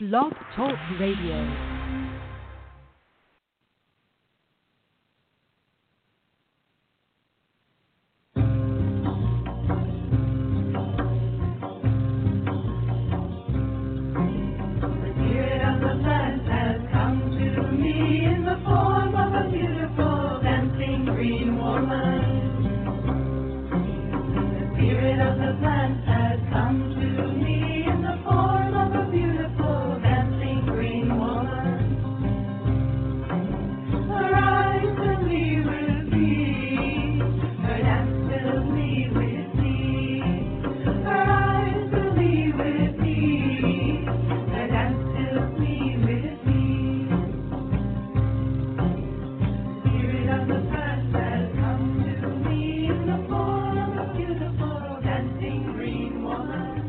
Blog Talk Radio.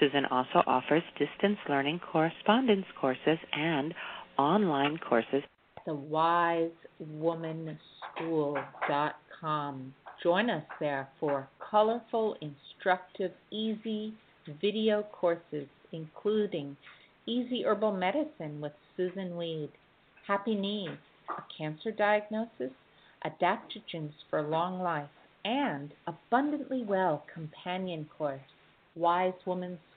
Susun also offers distance learning correspondence courses and online courses. The wisewomanschool.com. Join us there for colorful, instructive, easy video courses, including Easy Herbal Medicine with Susun Weed, Happy Knees, a cancer diagnosis, adaptogens for long life, and Abundantly Well companion course, Wise Woman's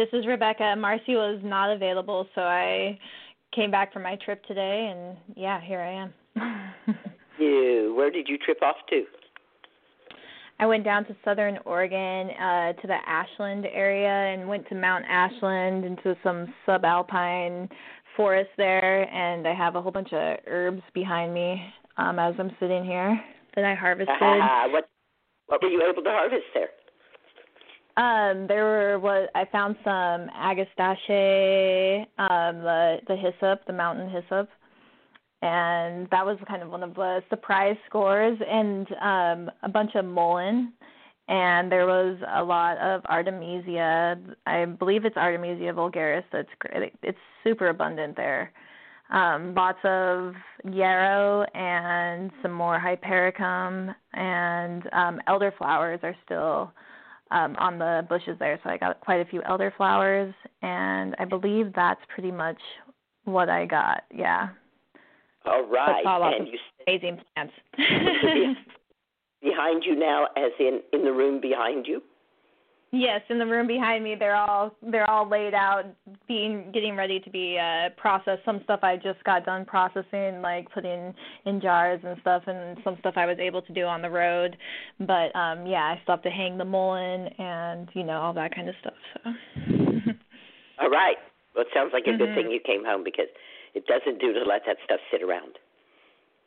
This is Rebecca. Marcy was not available, so I came back from my trip today, and yeah, here I am. you. Where did you trip off to? I went down to Southern Oregon, uh, to the Ashland area, and went to Mount Ashland into some subalpine forest there, and I have a whole bunch of herbs behind me um, as I'm sitting here that I harvested. what what were you able to harvest there? Um, there what I found some agastache, um, the the hyssop, the mountain hyssop, and that was kind of one of the surprise scores, and um, a bunch of mullein, and there was a lot of artemisia. I believe it's Artemisia vulgaris. That's great. It's super abundant there. Um, lots of yarrow and some more hypericum, and um, elderflowers are still um, on the bushes there. So I got quite a few elderflowers, and I believe that's pretty much what I got. Yeah. All right. and you amazing plants. behind you now, as in in the room behind you. Yes, in the room behind me, they're all they're all laid out, being getting ready to be uh processed. Some stuff I just got done processing, like putting in jars and stuff, and some stuff I was able to do on the road. But um yeah, I still have to hang the mullein and you know all that kind of stuff. So. All right. Well, it sounds like a good Mhm. thing you came home because it doesn't do to let that stuff sit around.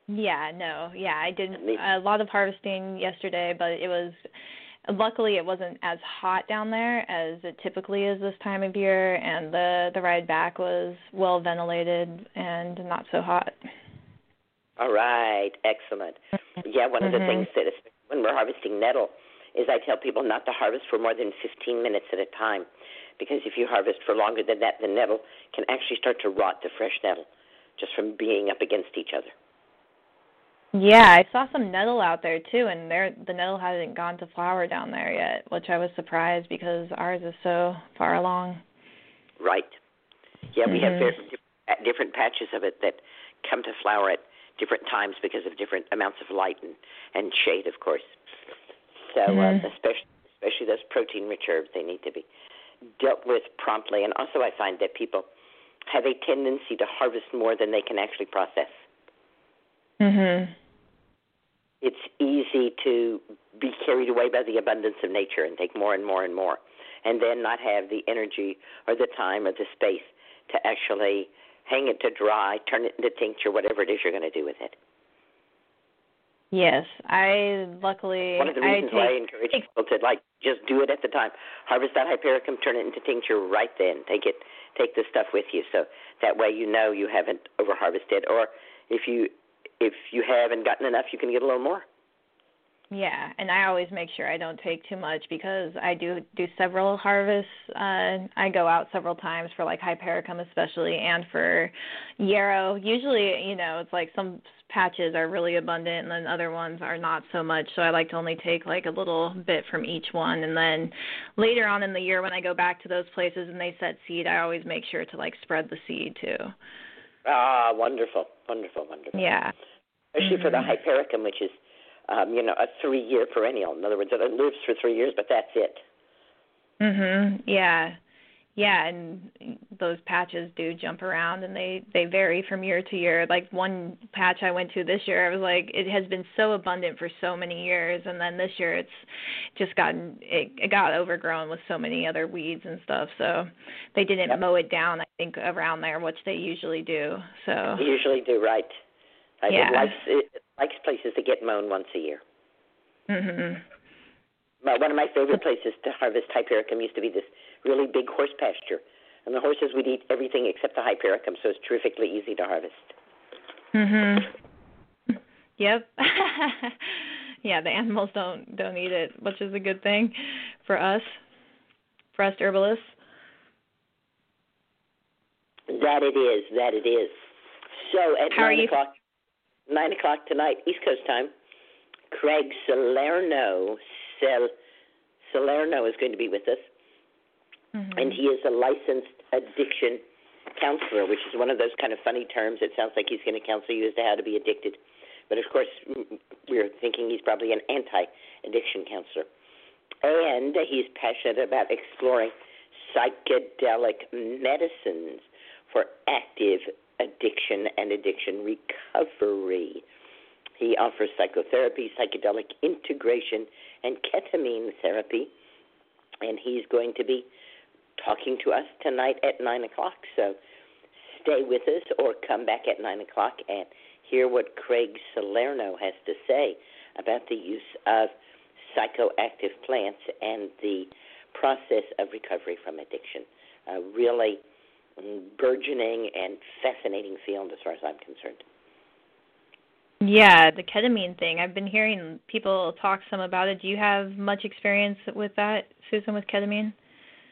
Yeah, no, yeah, I did Me- a lot of harvesting yesterday, but it was luckily it wasn't as hot down there as it typically is this time of year, and the the ride back was well ventilated and not so hot. All right, excellent. Yeah, one of the Mhm. things that when we're harvesting nettle is I tell people not to harvest for more than 15 minutes at a time because if you harvest for longer than that, the nettle can actually start to rot the fresh nettle just from being up against each other. Yeah, I saw some nettle out there too, and there the nettle hasn't gone to flower down there yet, which I was surprised because ours is so far along. Right. Yeah, we have Mhm. very diff- uh, different patches of it that come to flower at different times because of different amounts of light and, and shade, of course. So, uh, especially especially those protein-rich herbs, they need to be dealt with promptly. And also, I find that people have a tendency to harvest more than they can actually process. Mhm. It's easy to be carried away by the abundance of nature and take more and more and more, and then not have the energy or the time or the space to actually hang it to dry, turn it into tincture, whatever it is you're going to do with it. Yes, I luckily One of the I reasons why I take encourage people to like just do it at the time. Harvest that hypericum, turn it into tincture right then. Take it, take the stuff with you, so that way you know you haven't over harvested. Or if you if you haven't gotten enough, you can get a little more. Yeah, and I always make sure I don't take too much because I do do several harvests. Uh I go out several times for like hypericum especially and for yarrow. Usually, you know, it's like some patches are really abundant and then other ones are not so much. So I like to only take like a little bit from each one and then later on in the year when I go back to those places and they set seed, I always make sure to like spread the seed too. Ah, wonderful, wonderful, wonderful. Yeah. Especially for the Mhm. hypericum, which is, um, you know, a three-year perennial. In other words, it lives for three years, but that's it. Mhm. Yeah. Yeah, and those patches do jump around and they they vary from year to year. Like one patch I went to this year, I was like it has been so abundant for so many years and then this year it's just gotten it, it got overgrown with so many other weeds and stuff. So they didn't Yep. mow it down I think around there, which they usually do. So usually do right. I Yeah. It likes, it likes places to get mown once a year. mhm. My, one of my favorite places to harvest hypericum used to be this really big horse pasture. And the horses would eat everything except the hypericum, so it's terrifically easy to harvest. Mhm. Yep. yeah, the animals don't don't eat it, which is a good thing for us, for us herbalists. That it is, that it is. So at How are nine you- o'clock, nine o'clock tonight, East Coast time, Craig Salerno, Sel, Salerno is going to be with us, Mhm. and he is a licensed addiction counselor, which is one of those kind of funny terms. It sounds like he's going to counsel you as to how to be addicted, but of course, we're thinking he's probably an anti-addiction counselor, and he's passionate about exploring psychedelic medicines for active addiction and addiction recovery. He offers psychotherapy, psychedelic integration, and ketamine therapy. And he's going to be talking to us tonight at 9 o'clock. So stay with us or come back at 9 o'clock and hear what Craig Salerno has to say about the use of psychoactive plants and the process of recovery from addiction. A really burgeoning and fascinating field as far as I'm concerned. Yeah, the ketamine thing. I've been hearing people talk some about it. Do you have much experience with that, Susun, with ketamine?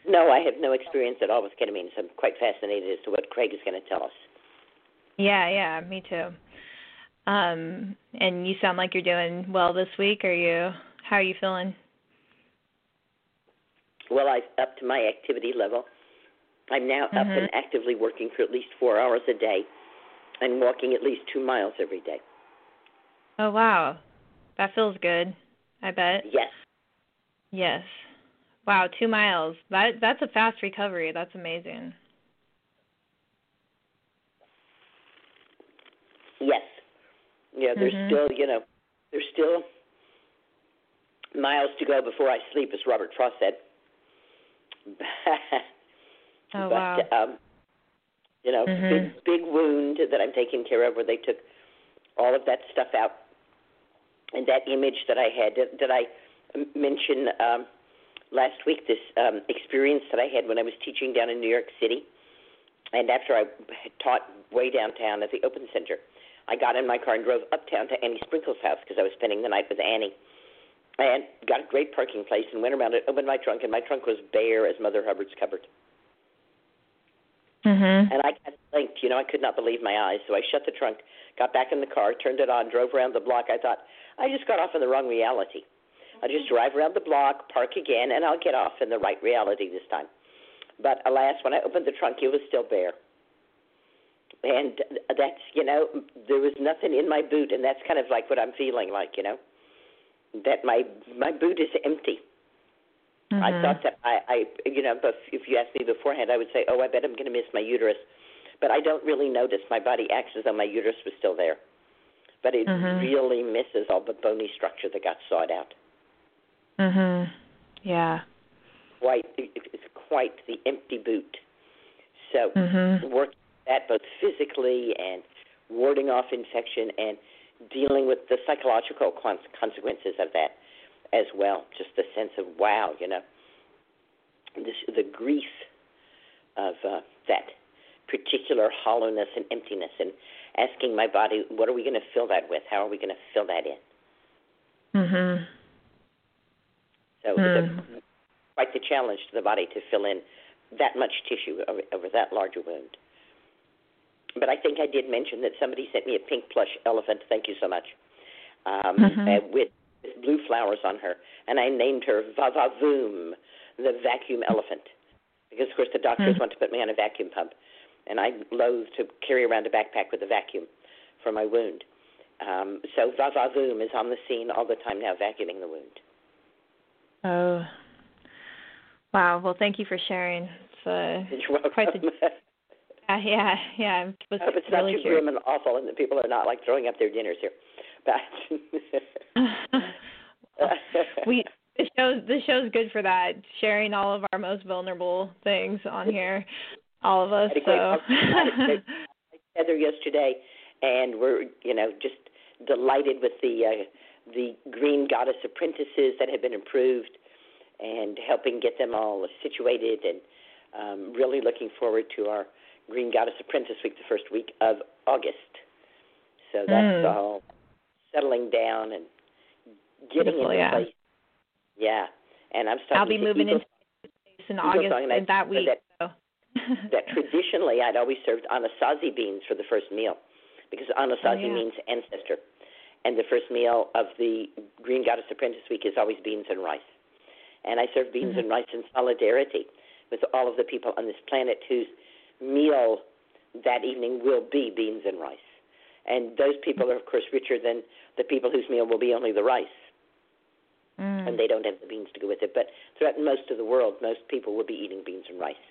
No, I have no experience at all with ketamine, so I'm quite fascinated as to what Craig is going to tell us. Yeah, yeah, me too. Um, and you sound like you're doing well this week. Are you? How are you feeling? Well, I've upped my activity level. I'm now up Mhm. and actively working for at least four hours a day and walking at least two miles every day. Oh wow, that feels good. I bet. Yes. Yes. Wow, two miles. That that's a fast recovery. That's amazing. Yes. Yeah, there's Mhm. still, you know, there's still miles to go before I sleep, as Robert Frost said. Oh but wow. um, you know, Mhm. big big wound that I'm taking care of, where they took all of that stuff out, and that image that I had. Did, did I m- mention um, last week this um, experience that I had when I was teaching down in New York City, and after I had taught way downtown at the Open Center, I got in my car and drove uptown to Annie Sprinkle's house because I was spending the night with Annie. And got a great parking place and went around it, opened my trunk, and my trunk was bare as Mother Hubbard's cupboard. Mhm. And I got blinked, you know, I could not believe my eyes. So I shut the trunk, got back in the car, turned it on, drove around the block. I thought, I just got off in the wrong reality. I'll just drive around the block, park again, and I'll get off in the right reality this time. But alas, when I opened the trunk, it was still bare. And that's, you know, there was nothing in my boot, and that's kind of like what I'm feeling like, you know, that my my boot is empty. I Mhm. thought that I, I, you know, but if you asked me beforehand, I would say, oh, I bet I'm going to miss my uterus. But I don't really notice. My body acts as though my uterus was still there. But it Mhm. really misses all the bony structure that got sawed out. Mhm. Yeah. Quite, it's quite the empty boot. So Mhm. working that both physically and warding off infection and dealing with the psychological consequences of that as well. Just the sense of wow, you know, this, the grief of uh, that particular hollowness and emptiness, and asking my body, what are we going to fill that with? How are we going to fill that in? Mhm. So Hmm. it's a, quite the challenge to the body to fill in that much tissue over, over that large wound. But I think I did mention that somebody sent me a pink plush elephant. Thank you so much. Um, Mhm. uh, with blue flowers on her, and I named her Vavavoom, the vacuum elephant, because of course the doctors Mhm. want to put me on a vacuum pump, and I loathe to carry around a backpack with a vacuum for my wound. Um, so Vavavoom is on the scene all the time now, vacuuming the wound. Oh. Wow. Well, thank you for sharing. It's uh, You're welcome. Quite the- yeah, yeah, yeah. I was I hope it's really not too grim and awful, and that people are not like throwing up their dinners here. But we the show the show's good for that, sharing all of our most vulnerable things on here, all of us. Had a great So. talk. Heather yesterday, and we're you know just delighted with the uh, the Green Goddess apprentices that have been approved, and helping get them all situated, and um, really looking forward to our Green Goddess Apprentice Week, the first week of August. So that's Mm. all settling down and getting Beautiful, into yeah. place. Yeah, and I'm starting to I'll be moving Eagle- into space in August and in that week. that- so. that traditionally I'd always served anasazi beans for the first meal because anasazi Oh, yeah. means ancestor. And the first meal of the Green Goddess Apprentice Week is always beans and rice. And I serve beans Mhm. and rice in solidarity with all of the people on this planet whose meal that evening will be beans and rice. And those people are, of course, richer than the people whose meal will be only the rice Mm. and they don't have the beans to go with it. But throughout most of the world, most people will be eating beans and rice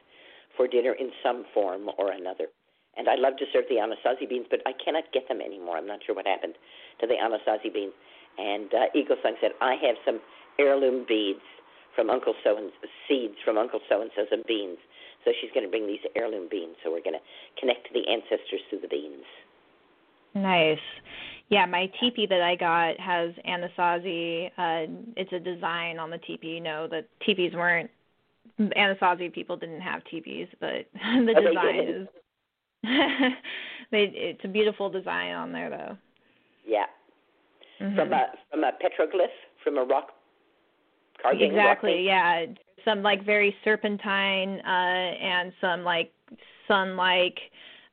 for dinner in some form or another. And I love to serve the anasazi beans, but I cannot get them anymore. I'm not sure what happened to the anasazi beans. And uh, Eagle Song said, I have some heirloom beads from Uncle So and seeds from Uncle So and So's and beans. So she's going to bring these heirloom beans. So we're going to connect to the ancestors through the beans. Nice. Yeah, my teepee that I got has Anasazi. Uh, it's a design on the teepee. You know, the teepees weren't Anasazi people didn't have teepees, but the Oh, design is. they, it's a beautiful design on there, though. Yeah. Mhm. From a from a petroglyph, from a rock carving. exactly yeah some like very serpentine uh and some like sun like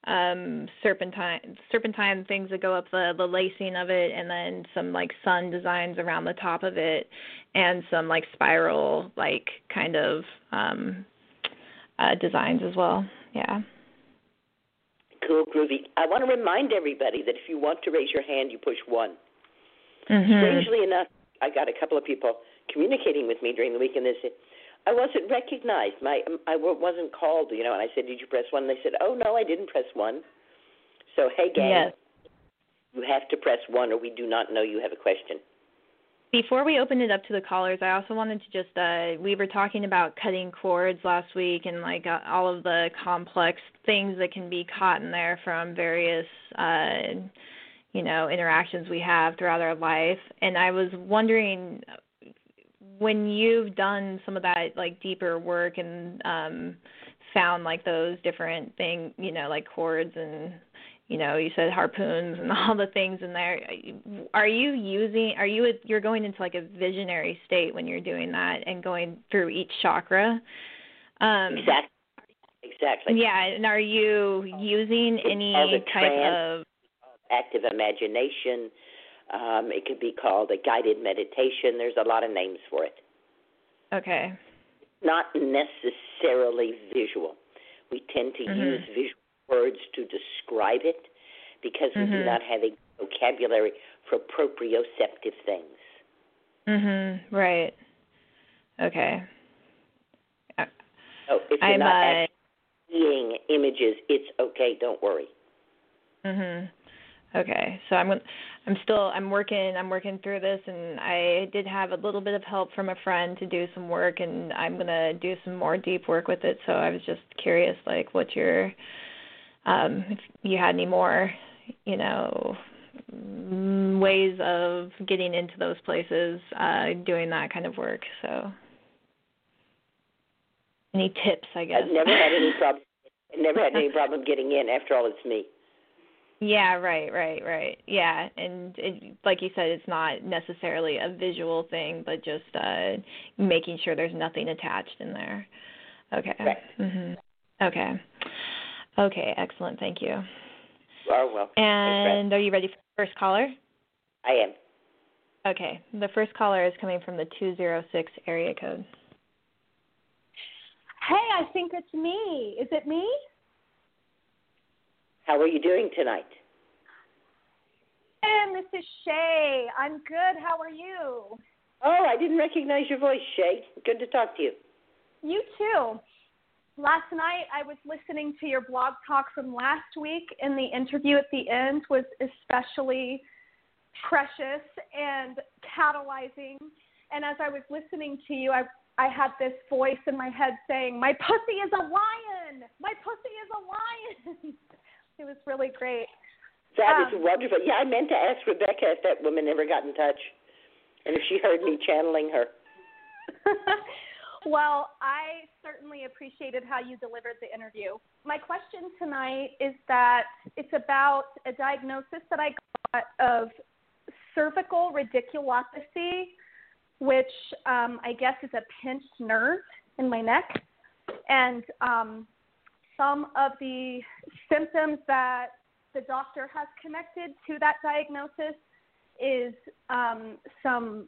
um serpentine serpentine things that go up the the lacing of it and then some like sun designs around the top of it and some like spiral like kind of um uh designs as well yeah Cool, groovy. I want to remind everybody that if you want to raise your hand, you push one. mhm Strangely enough, I got a couple of people communicating with me during the week, and they said, I wasn't recognized. My I wasn't called, you know. And I said, "Did you press one?" And they said, "Oh no, I didn't press one." So hey, gang, Yes. you have to press one, or we do not know you have a question. Before we open it up to the callers, I also wanted to just uh we were talking about cutting cords last week and like uh, all of the complex things that can be caught in there from various uh you know interactions we have throughout our life and I was wondering when you've done some of that like deeper work and um found like those different thing, you know, like chords and you know you said harpoons and all the things in there are you using are you you're going into like a visionary state when you're doing that and going through each chakra um Exactly. Exactly. yeah and are you using any type of Active imagination. Um, it could be called a guided meditation. There's a lot of names for it. okay Not necessarily visual. We tend to Mhm. use visual words to describe it because we do Mhm. not have a vocabulary for proprioceptive things. mhm right okay So if you're i'm not uh seeing images, it's okay. Don't worry. Mhm. Okay. So I'm I'm still I'm working I'm working through this and I did have a little bit of help from a friend to do some work and I'm going to do some more deep work with it. So I was just curious like what your um if you had any more, you know, mm, ways of getting into those places uh doing that kind of work. So any tips, I guess. I've never had any problem. I've never had any problem getting in. After all, it's me. Yeah, right, right, right. Yeah, and it, like you said, it's not necessarily a visual thing, but just uh making sure there's nothing attached in there. Okay. Correct. Mhm. Okay. Okay, excellent. Thank you. You are welcome. And are you ready for the first caller? I am. Okay. The first caller is coming from the 206 area code. Hey, I think it's me. Is it me? How are you doing tonight? And this is Shay. I'm good. How are you? Oh, I didn't recognize your voice, Shay. Good to talk to you. You too. Last night I was listening to your blog talk from last week, and the interview at the end was especially precious and catalyzing. And as I was listening to you, I I had this voice in my head saying, "My pussy is a lion. My pussy is a lion." it was really great. That is Um, wonderful. Yeah, I meant to ask Rebecca if that woman ever got in touch, and if she heard me channeling her. well, I certainly appreciated how you delivered the interview. My question tonight is that it's about a diagnosis that I got of cervical radiculopathy, which um, I guess is a pinched nerve in my neck. And um, some of the symptoms that the doctor has connected to that diagnosis is um, some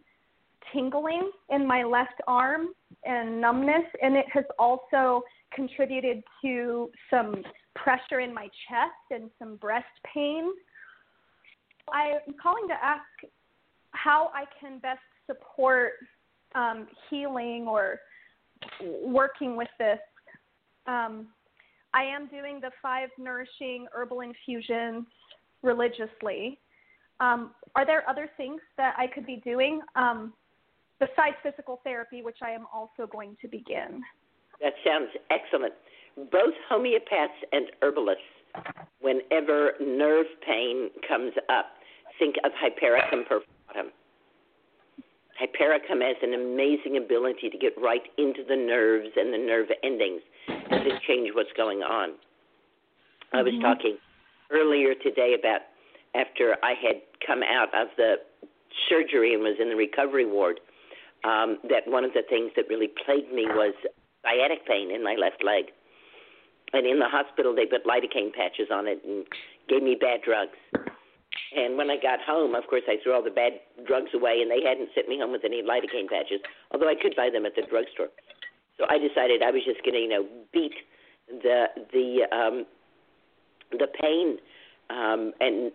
tingling in my left arm and numbness, and it has also contributed to some pressure in my chest and some breast pain. I'm calling to ask how I can best support um, healing or working with this. Um, I am doing the five nourishing herbal infusions religiously. Um, are there other things that I could be doing um, besides physical therapy, which I am also going to begin? That sounds excellent. Both homeopaths and herbalists, whenever nerve pain comes up, think of Hypericum perforatum. Hypericum has an amazing ability to get right into the nerves and the nerve endings and to change what's going on. I was talking earlier today about after I had come out of the surgery and was in the recovery ward, um, that one of the things that really plagued me was sciatic pain in my left leg. And in the hospital, they put lidocaine patches on it and gave me bad drugs. And when I got home, of course, I threw all the bad drugs away, and they hadn't sent me home with any lidocaine patches, although I could buy them at the drugstore. So I decided I was just going to, you know, beat the the um, the pain um, and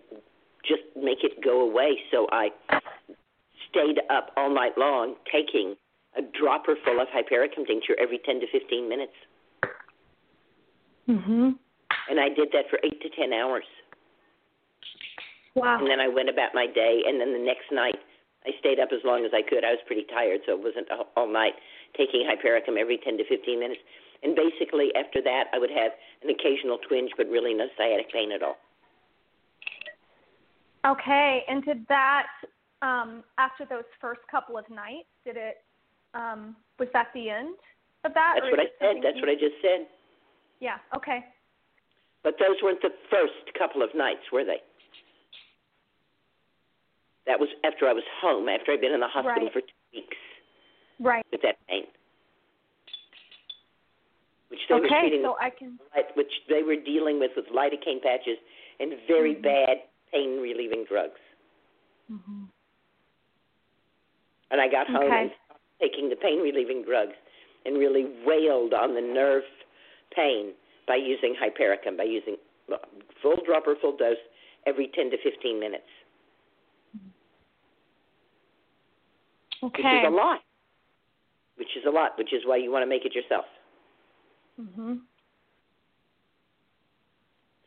just make it go away. So I stayed up all night long taking a dropper full of hypericum tincture every 10 to 15 minutes. Mhm. And I did that for 8 to 10 hours. Wow. And then I went about my day, and then the next night I stayed up as long as I could. I was pretty tired, so it wasn't all- all night taking hypericum every 10 to 15 minutes. And basically, after that, I would have an occasional twinge, but really no sciatic pain at all. Okay, and did that um, after those first couple of nights? Did it? Um, was that the end of that? That's what I said. That's you- what I just said. Yeah. Okay. But those weren't the first couple of nights, were they? That was after I was home, after I'd been in the hospital Right. for two weeks Right. with that pain. Which they were Okay, treating so I can. with, which they were dealing with with lidocaine patches and very Mhm. bad pain relieving drugs. Mhm. And I got home Okay. and taking the pain relieving drugs and really wailed on the nerve pain by using hypericum, by using full dropper, full dose every 10 to 15 minutes, Okay. which is a lot. Which is a lot, which is why you want to make it yourself Mhm.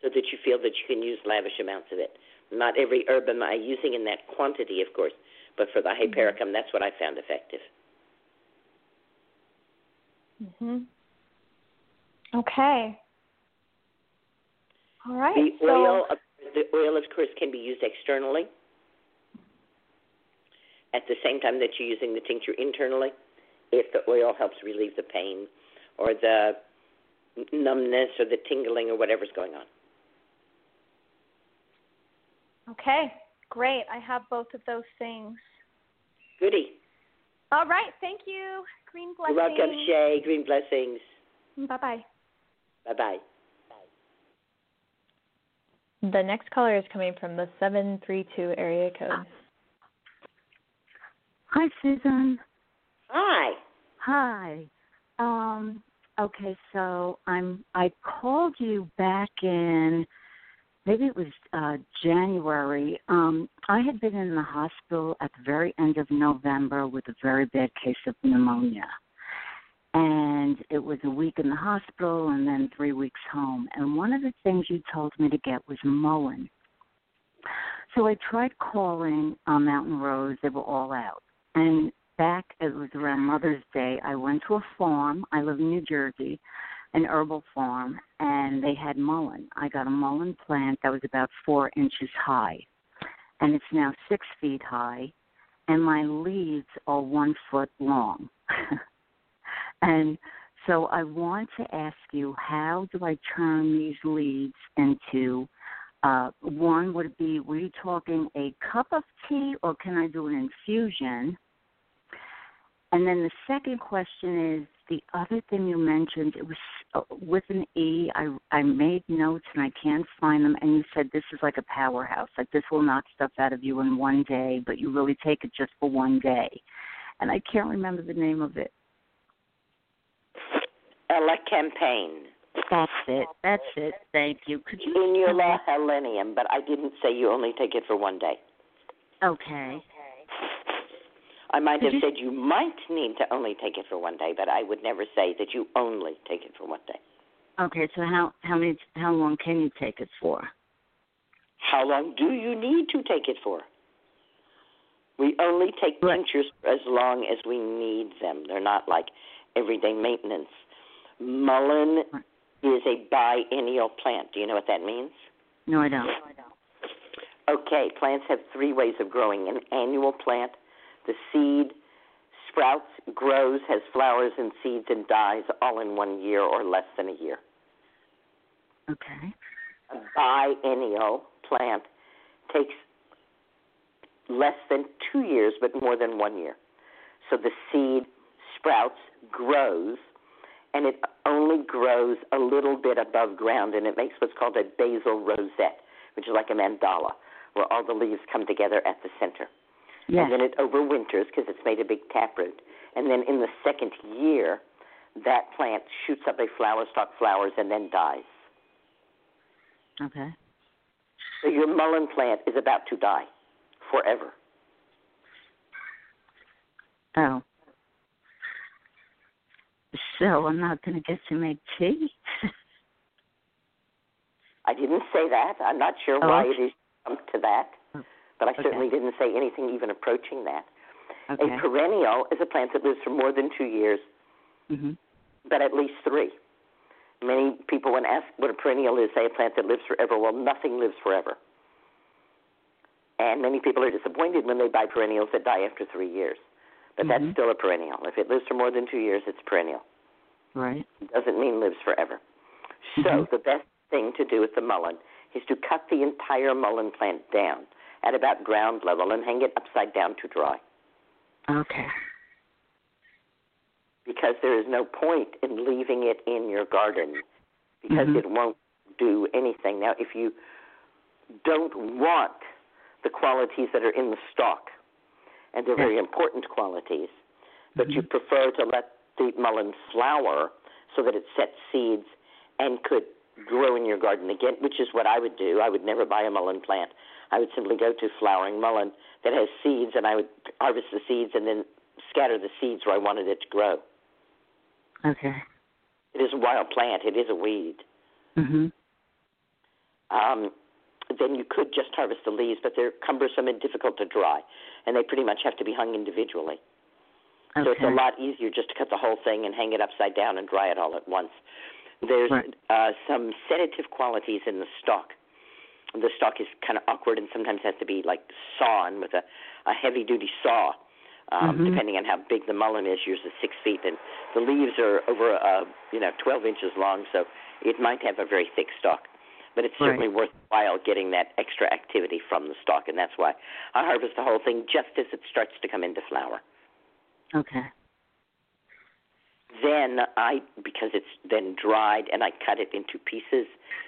so that you feel that you can use lavish amounts of it. Not every herb am I using in that quantity, of course, but for the hypericum, that's what I found effective. Mhm. Okay. All right. The so, oil, the oil, of course, can be used externally. At the same time that you're using the tincture internally, if the oil helps relieve the pain or the numbness or the tingling or whatever's going on. Okay. Great. I have both of those things. Goody. All right. Thank you. Green You're blessings. welcome, Shay. Green blessings. Bye bye. Bye bye. The next caller is coming from the 732 area code. Hi, Susun. Hi. Hi. Um, okay, so I'm I called you back in maybe it was uh January. Um I had been in the hospital at the very end of November with a very bad case of pneumonia. And it was a week in the hospital and then 3 weeks home. And one of the things you told me to get was Mullein. So I tried calling on Mountain Rose. They were all out. And back, it was around Mother's Day, I went to a farm. I live in New Jersey, an herbal farm, and they had mullein. I got a mullein plant that was about four inches high, and it's now six feet high, and my leaves are one foot long. and so I want to ask you, how do I turn these leaves into uh, one would be were you talking a cup of tea or can I do an infusion? And then the second question is the other thing you mentioned. It was uh, with an E. I I made notes and I can't find them. And you said this is like a powerhouse. Like this will knock stuff out of you in one day, but you really take it just for one day. And I can't remember the name of it. Ella campaign. That's it. That's it. Thank you. Could you? Inula helenium, but I didn't say you only take it for one day. Okay. Okay. I might have you- said you might need to only take it for one day, but I would never say that you only take it for one day. Okay. So how how many how long can you take it for? How long do you need to take it for? We only take Right. tinctures for as long as we need them. They're not like everyday maintenance. Mullein Right. is a biennial plant. Do you know what that means? No, I don't. No, I don't. Okay, plants have three ways of growing an annual plant, the seed sprouts, grows, has flowers and seeds, and dies all in one year or less than a year. Okay. A biennial plant takes less than two years, but more than one year. So the seed sprouts, grows, and it only grows a little bit above ground, and it makes what's called a basal rosette, which is like a mandala, where all the leaves come together at the center. Yes. And then it overwinters because it's made a big taproot. And then in the second year, that plant shoots up a flower stalk, flowers, and then dies. Okay. So your mullein plant is about to die forever. Oh. So I'm not going to get to make tea. I didn't say that. I'm not sure Oh, why okay. it is come to that, but I okay. certainly didn't say anything even approaching that. Okay. A perennial is a plant that lives for more than two years, hmm but at least three. Many people, when asked what a perennial is, say a plant that lives forever. Well, nothing lives forever. And many people are disappointed when they buy perennials that die after three years. But Mhm. that's still a perennial. If it lives for more than two years, it's perennial. Right. It doesn't mean lives forever. So Mhm. the best thing to do with the mullein is to cut the entire mullein plant down at about ground level and hang it upside down to dry. Okay. because there is no point in leaving it in your garden because Mhm. it won't do anything. Now, if you don't want the qualities that are in the stalk, and they're very important qualities, but you Mhm. prefer to let the mullein flower so that it sets seeds and could grow in your garden again, which is what I would do. I would never buy a mullein plant. I would simply go to flowering mullein that has seeds, and I would harvest the seeds and then scatter the seeds where I wanted it to grow. Okay. It is a wild plant. It is a weed. Mhm. Um, then you could just harvest the leaves, but they're cumbersome and difficult to dry, and they pretty much have to be hung individually. Okay. So it's a lot easier just to cut the whole thing and hang it upside down and dry it all at once. There's Right. uh, some sedative qualities in the stalk. The stalk is kind of awkward and sometimes has to be like sawn with a, a heavy duty saw, um, Mhm. depending on how big the mullein is. Yours is six feet, and the leaves are over uh, you know 12 inches long, so it might have a very thick stalk. But it's Right. certainly worthwhile getting that extra activity from the stalk, and that's why I harvest the whole thing just as it starts to come into flower. Okay. Then I, because it's then dried, and I cut it into pieces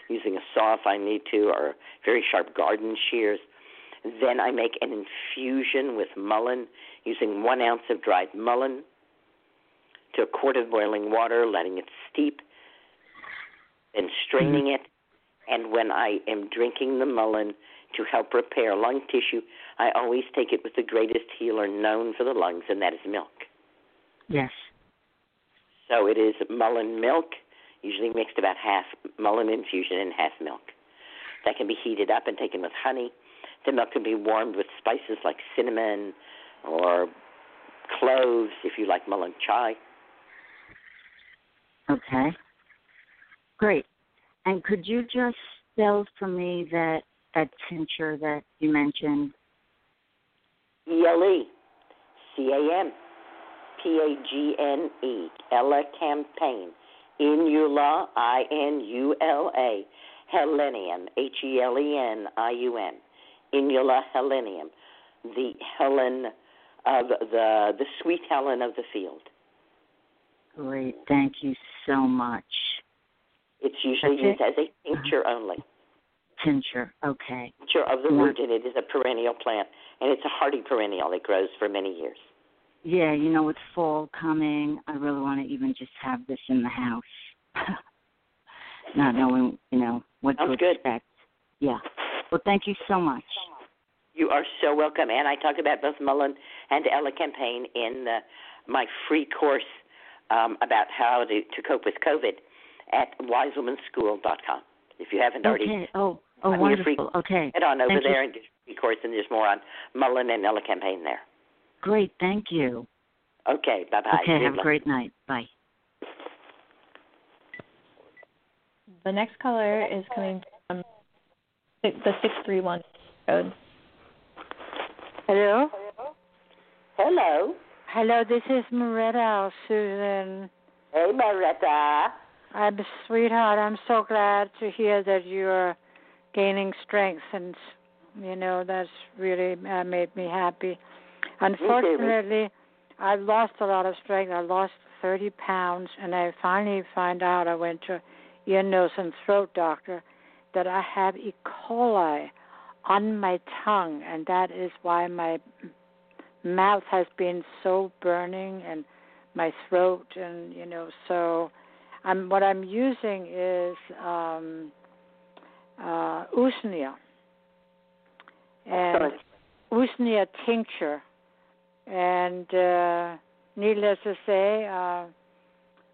using a saw if I need to, or very sharp garden shears. Then I make an infusion with mullein using one ounce of dried mullein to a quart of boiling water, letting it steep, then straining mm-hmm. it. And when I am drinking the mullein to help repair lung tissue, I always take it with the greatest healer known for the lungs, and that is milk. Yes. So it is mullein milk, usually mixed about half mullein infusion and half milk. That can be heated up and taken with honey. The milk can be warmed with spices like cinnamon or cloves if you like mullein chai. Okay. Great. And could you just spell for me that that tincture that you mentioned? E L E C A M P A G N E Ella Campaign Inula I N U L A Helenium H E L E N I U M Inula Helenium the Helen of the the sweet Helen of the field. Great. Thank you so much. It's usually That's used it? as a tincture only. Tincture. Okay. Tincture of the root, and it is a perennial plant, and it's a hardy perennial that grows for many years. Yeah, you know, with fall coming, I really want to even just have this in the house. Not knowing, you know, what Sounds to good. expect. Yeah. Well, thank you so much. You are so welcome, and I talk about both Mullein and Elecampane in the, my free course um, about how to, to cope with COVID at wisewomanschool.com. If you haven't already, Okay. Oh, oh, on your free- wonderful. Okay. head on over Thank you. there and get your free course, and there's more on Mullein and Elecampane there. Great. Thank you. Okay, bye bye. Okay. Have a great night. Bye. The next caller is coming from the 631 code. Hello? Hello. Hello, this is Moretta, Susun. Hey, Maretta. I'm a sweetheart. I'm so glad to hear that you're gaining strength, and you know that's really uh, made me happy. Unfortunately, I lost a lot of strength. I lost 30 pounds, and I finally find out. I went to ear, nose, and throat doctor that I have E. coli on my tongue, and that is why my mouth has been so burning and my throat, and you know so. I'm what I'm using is um, uh, usnea and Sorry. usnea tincture, and uh, needless to say, uh,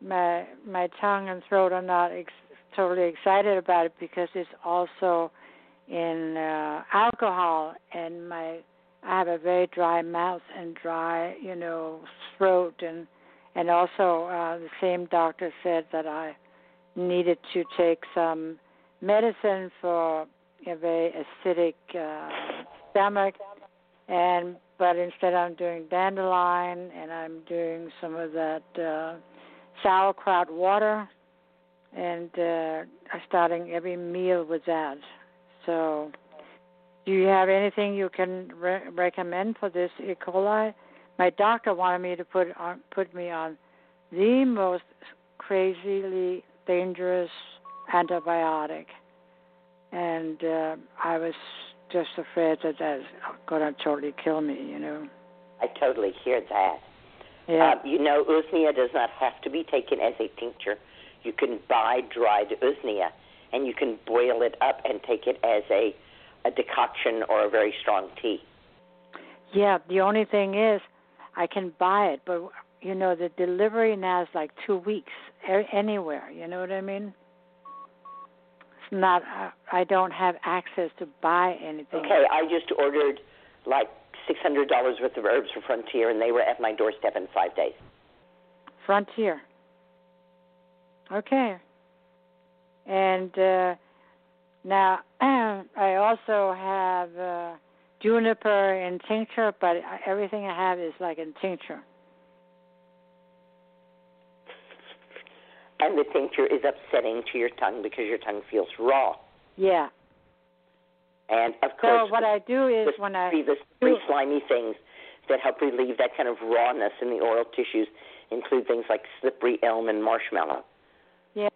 my my tongue and throat are not ex- totally excited about it because it's also in uh, alcohol, and my I have a very dry mouth and dry, you know, throat, and and also uh, the same doctor said that I needed to take some medicine for a very acidic uh, stomach, and but instead I'm doing dandelion and I'm doing some of that uh, sauerkraut water, and uh, I'm starting every meal with that. So, do you have anything you can re- recommend for this E. coli? My doctor wanted me to put on put me on the most crazily dangerous antibiotic, and uh, I was just afraid that that's going to totally kill me. You know. I totally hear that. Yeah. Uh, you know, usnea does not have to be taken as a tincture. You can buy dried usnea, and you can boil it up and take it as a a decoction or a very strong tea. Yeah, the only thing is, I can buy it, but you know the delivery now is like two weeks anywhere. You know what I mean? It's not. Uh, I don't have access to buy anything. Okay, I just ordered like six hundred dollars worth of herbs from Frontier, and they were at my doorstep in five days. Frontier. Okay. And uh, now I also have uh, juniper in tincture, but everything I have is like in tincture. And the tincture is upsetting to your tongue because your tongue feels raw. Yeah. And of course, So what I do is the, when I the, three slimy things that help relieve that kind of rawness in the oral tissues include things like slippery elm and marshmallow. Yeah.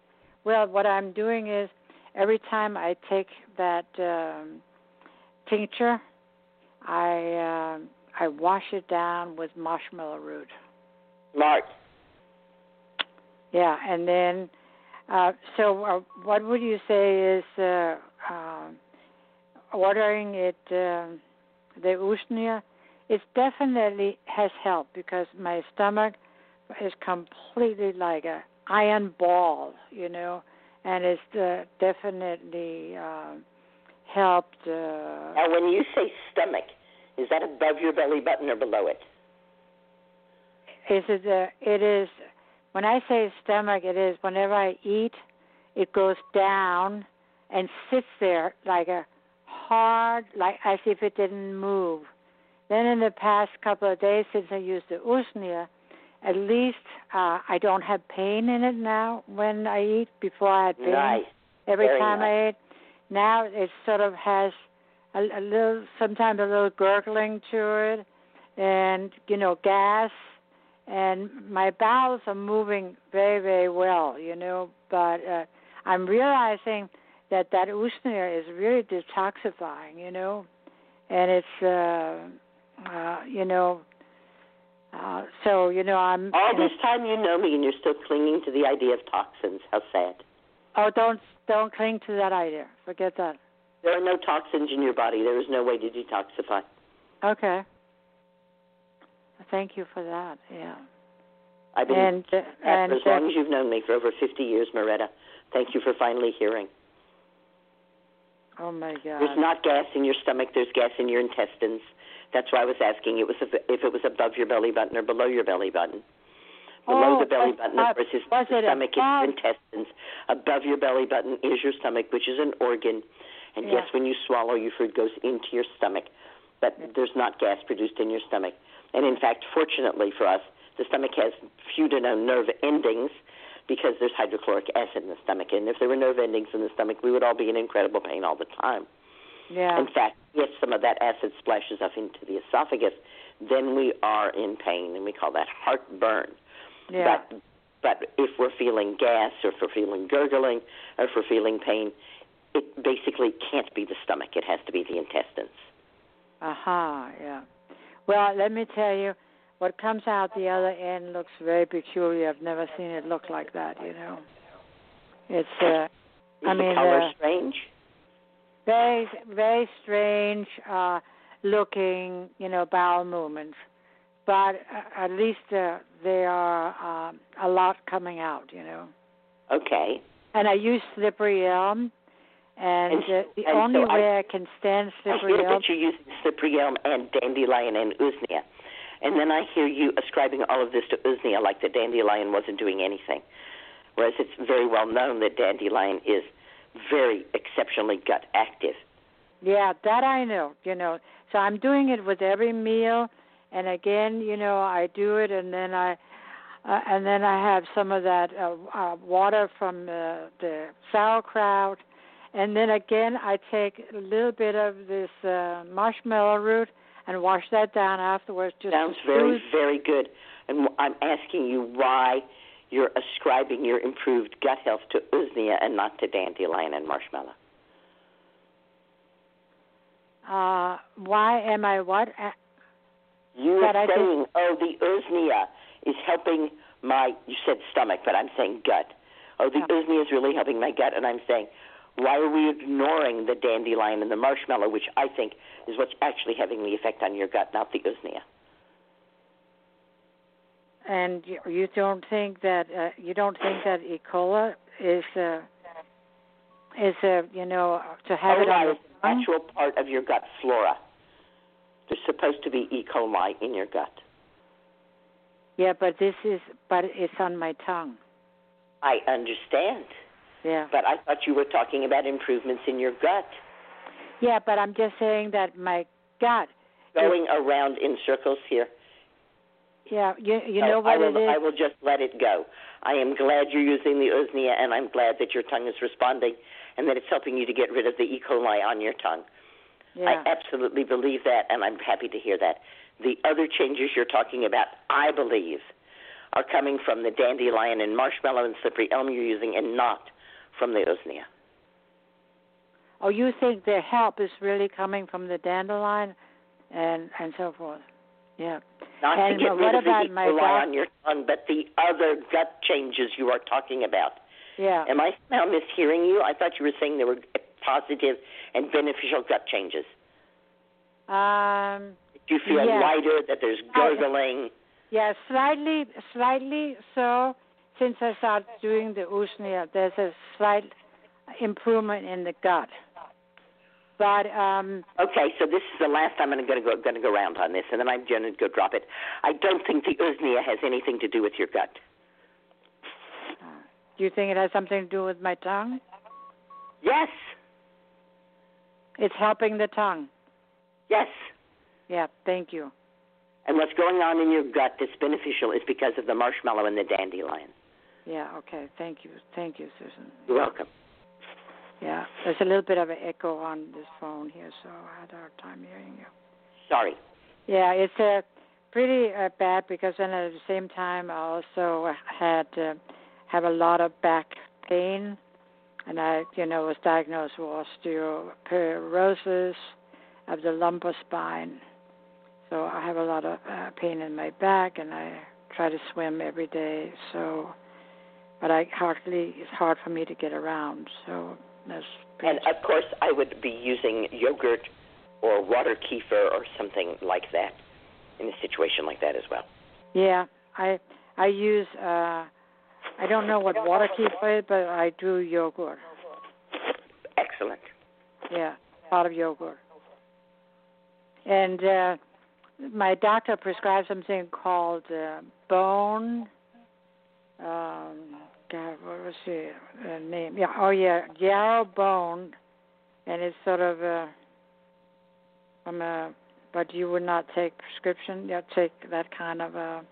Well, what I'm doing is every time I take that um, tincture, I um I wash it down with marshmallow root. Smart. Yeah, and then uh, so uh, what would you say is uh, um ordering it um the usnea? It definitely has helped because my stomach is completely like a iron ball, you know, and it's uh, definitely um helped. Uh, Now, when you say stomach, is that above your belly button or below it? is it? Uh, it is. When I say stomach, it is whenever I eat, it goes down and sits there like a hard, like as if it didn't move. Then in the past couple of days since I used the usnea, at least uh, I don't have pain in it now when I eat. Before I had pain Nice. every Very time nice. I ate. Now it sort of has a, a little, sometimes a little gurgling to it, and you know gas, and my bowels are moving very very well, you know. But uh, I'm realizing that that usnea is really detoxifying, you know, and it's uh, uh, you know. Uh, so you know I'm All this time you know me and you're still clinging to the idea of toxins. How sad. oh don't don't cling to that idea forget that There are no toxins in your body. There is no way to detoxify. Okay. Thank you for that. Yeah. I've been And uh, and for as long as you've known me, for over 50 years, Moretta. Thank you for finally hearing. oh my God. There's not gas in your stomach. There's gas in your intestines. That's why I was asking it was if, if it was above your belly button or below your belly button. Below Oh, the belly button, of course, is the stomach and your intestines. Above your belly button is your stomach, which is an organ. And Yeah. yes, when you swallow, your food goes into your stomach. But there's not gas produced in your stomach. And in fact, fortunately for us, the stomach has few to no nerve endings because there's hydrochloric acid in the stomach. And if there were nerve endings in the stomach, we would all be in incredible pain all the time. Yeah. In fact, if some of that acid splashes up into the esophagus, then we are in pain, and we call that heartburn. yeah. But but if we're feeling gas, or if we're feeling gurgling, or if we're feeling pain, it basically can't be the stomach. It has to be the intestines. Aha. Yeah. Well, let me tell you, what comes out the other end looks very peculiar. I've never seen it look like that. You know. It's uh, Is I the mean, color uh, strange? very very strange uh looking you know bowel movements but uh, at least uh, there are um, a lot coming out, you know. Okay. And I use slippery elm, and, And uh, the and only so way I, can stand I hear elm. that you're using elm and dandelion and usnea. And then I hear you ascribing all of this to usnea like the dandelion wasn't doing anything. Whereas it's very well known that dandelion is very exceptionally gut active. Yeah, that I know, you know. So I'm doing it with every meal, and again, you know, I do it, and then I, uh, and then I have some of that uh, uh, water from uh, the sauerkraut, and then again I take a little bit of this uh, marshmallow root and wash that down afterwards. Just Sounds very, very good. And I'm asking you why you're ascribing your improved gut health to usnea and not to dandelion and marshmallow. Uh, why am I what? You But are I think- saying, oh, the usnea is helping my, you said stomach, but I'm saying gut. Oh, the Yeah. usnea is really helping my gut, and I'm saying, why are we ignoring the dandelion and the marshmallow, which I think is what's actually having the effect on your gut, not the usnea? and you, you don't think that uh, you don't think that E. coli is uh, is uh, you know to have it on Coli the is a natural part of your gut flora. There's supposed to be E. coli in your gut. Yeah, but this is but it's on my tongue. I understand, Yeah. but I thought you were talking about improvements in your gut. Yeah, but I'm just saying that my gut. Going around in circles here. Yeah, you you No, know I will, it is. I will just let it go. I am glad you're using the usnea, and I'm glad that your tongue is responding, and that it's helping you to get rid of the E. coli on your tongue. yeah. I absolutely believe that, and I'm happy to hear that. The other changes you're talking about, I believe, are coming from the dandelion and marshmallow and slippery elm you're using, and not from the usnea. oh, you think the help is really coming from the dandelion, and and so forth. Yeah. Not And to get what rid of the about E. my coli on your tongue, but the other gut changes you are talking about. Yeah. Am I somehow mishearing you? I thought you were saying there were positive and beneficial gut changes. Um. Do you feel Yeah. lighter? That there's gurgling? Yeah, slightly, slightly so. Since I started doing the usnea, there's a slight improvement in the gut. But um, Okay, so this is the last time I'm going to go going to go round on this, and then I'm going to go drop it. I don't think the usnea has anything to do with your gut. do you think it has something to do with my tongue? Yes, It's helping the tongue. yes. Yeah, thank you. And what's going on in your gut that's beneficial is because of the marshmallow and the dandelion. Yeah, okay. Thank you. Thank you, Susun. You're welcome. Yeah, there's a little bit of an echo on this phone here, so I had a hard time hearing you. Sorry. Yeah, it's uh, pretty uh, bad because then at the same time I also had uh, have a lot of back pain, and I, you know, was diagnosed with osteoporosis of the lumbar spine. So I have a lot of uh, pain in my back, and I try to swim every day. So, but I hardly it's hard for me to get around. So that's And of course, I would be using yogurt or water kefir or something like that in a situation like that as well. Yeah, I I use uh I don't know what water kefir is, but I do yogurt. Excellent. Yeah, a lot of yogurt. And uh my doctor prescribed something called uh, bone. Um, God, what was the uh, name? Yeah, oh yeah, yarrow bone, and it's sort of uh, from a. But you would not take prescription. You take that kind of a,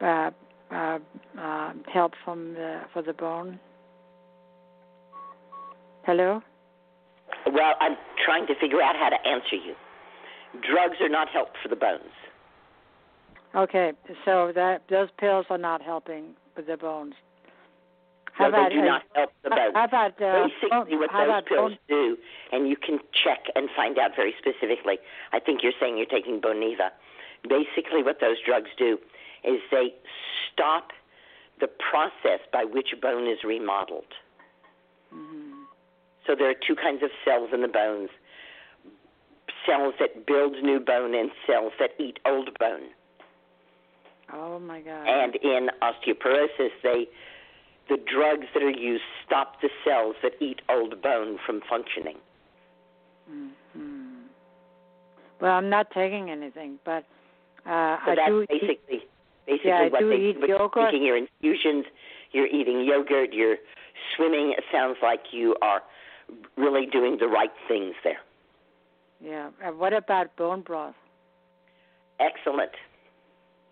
uh, uh, uh, help from the for the bone. Hello. Well, I'm trying to figure out how to answer you. Drugs are not help for the bones. Okay, so that those pills are not helping with the bones. About they do not help the bones. How about uh, Basically, what how those about pills do, and you can check and find out very specifically. I think you're saying you're taking Boniva. Basically, what those drugs do is they stop the process by which bone is remodeled. Mhm. So there are two kinds of cells in the bones cells that build new bone and cells that eat old bone. Oh my God. And in osteoporosis, they the drugs that are used stop the cells that eat old bone from functioning. Mm-hmm. Well, I'm not taking anything, but uh, so I that's do basically eat, basically yeah, I what do they eat yogurt. taking your infusions, you're eating yogurt, you're swimming. It sounds like you are really doing the right things there. Yeah. Uh, what about bone broth? Excellent.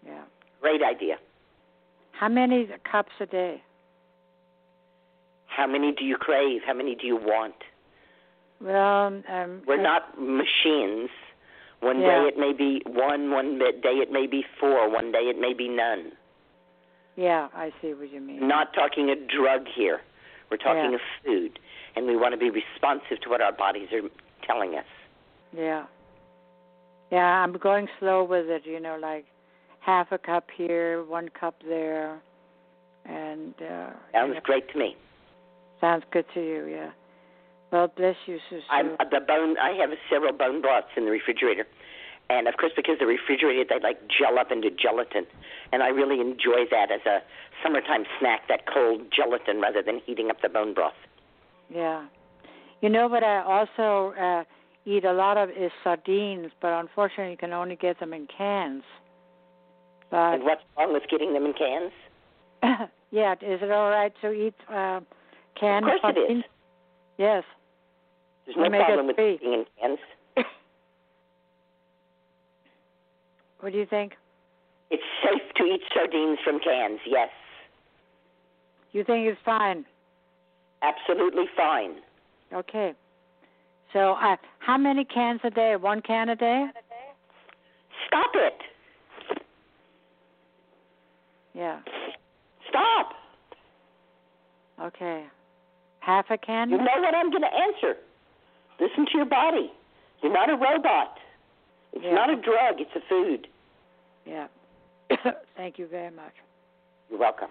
Yeah. Great idea. How many cups a day? How many do you crave? How many do you want? Well, um, We're not machines. One Yeah. day it may be one, one day it may be four, one day it may be none. Yeah, I see what you mean. Not talking a drug here. We're talking Yeah. of food, and we want to be responsive to what our bodies are telling us. Yeah. Yeah, I'm going slow with it, you know, like half a cup here, one cup there. And uh Sounds you know, great to me. Sounds good to you, yeah. Well, bless you, Susun. I'm the bone. I have several bone broths in the refrigerator, and of course, because they're refrigerated, they like gel up into gelatin, and I really enjoy that as a summertime snack. That cold gelatin rather than heating up the bone broth. Yeah. You know what I also uh eat a lot of is sardines, but unfortunately you can only get them in cans. But and what's wrong with getting them in cans? yeah, is it all right to eat uh canned Of course it is. Yes. There's no problem with being in cans. What do you think? It's safe to eat sardines from cans. Yes, You think it's fine? absolutely fine. Okay. So, uh, how many cans a day? One can a day? Stop it. Yeah. Stop. Okay. Half a can? You know what I'm going to answer. Listen to your body. You're not a robot. It's Yeah. not a drug. It's a food. Yeah. Thank you very much. You're welcome.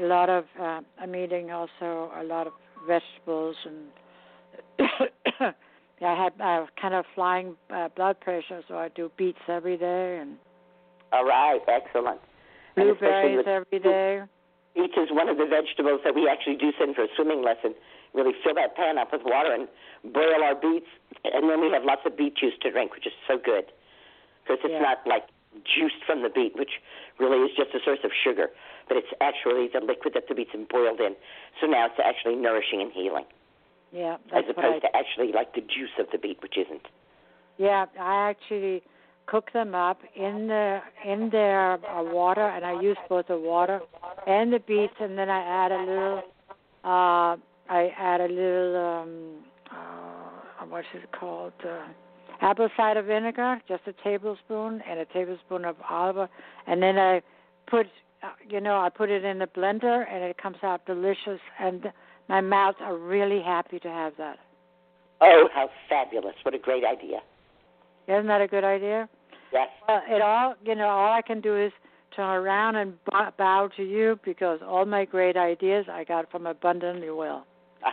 A lot of uh, I'm eating also a lot of vegetables and I had uh, kind of flying uh, blood pressure, so I do beets every day and All right. Excellent. Blueberries with every day. Beets is one of the vegetables that we actually do send for a swimming lesson. Really fill that pan up with water and boil our beets, and then we have lots of beet juice to drink, which is so good because it's Yeah. not like juiced from the beet, which really is just a source of sugar, but it's actually the liquid that the beets have boiled in. So now it's actually nourishing and healing, Yeah, as that's what I opposed to actually like the juice of the beet, which isn't. Yeah, I actually cook them up in the in their uh, water, and I use both the water and the beets, and then I add a little. Uh, I add a little. Um, uh, what's it called? Uh, apple cider vinegar, just a tablespoon, and a tablespoon of olive, and then I put. Uh, you know, I put it in the blender, and it comes out delicious, and my mouth are really happy to have that. Oh, how fabulous! What a great idea. Isn't that a good idea? Yes. Well, it all you know, all I can do is turn around and bow, bow to you because all my great ideas I got from Abundantly Well.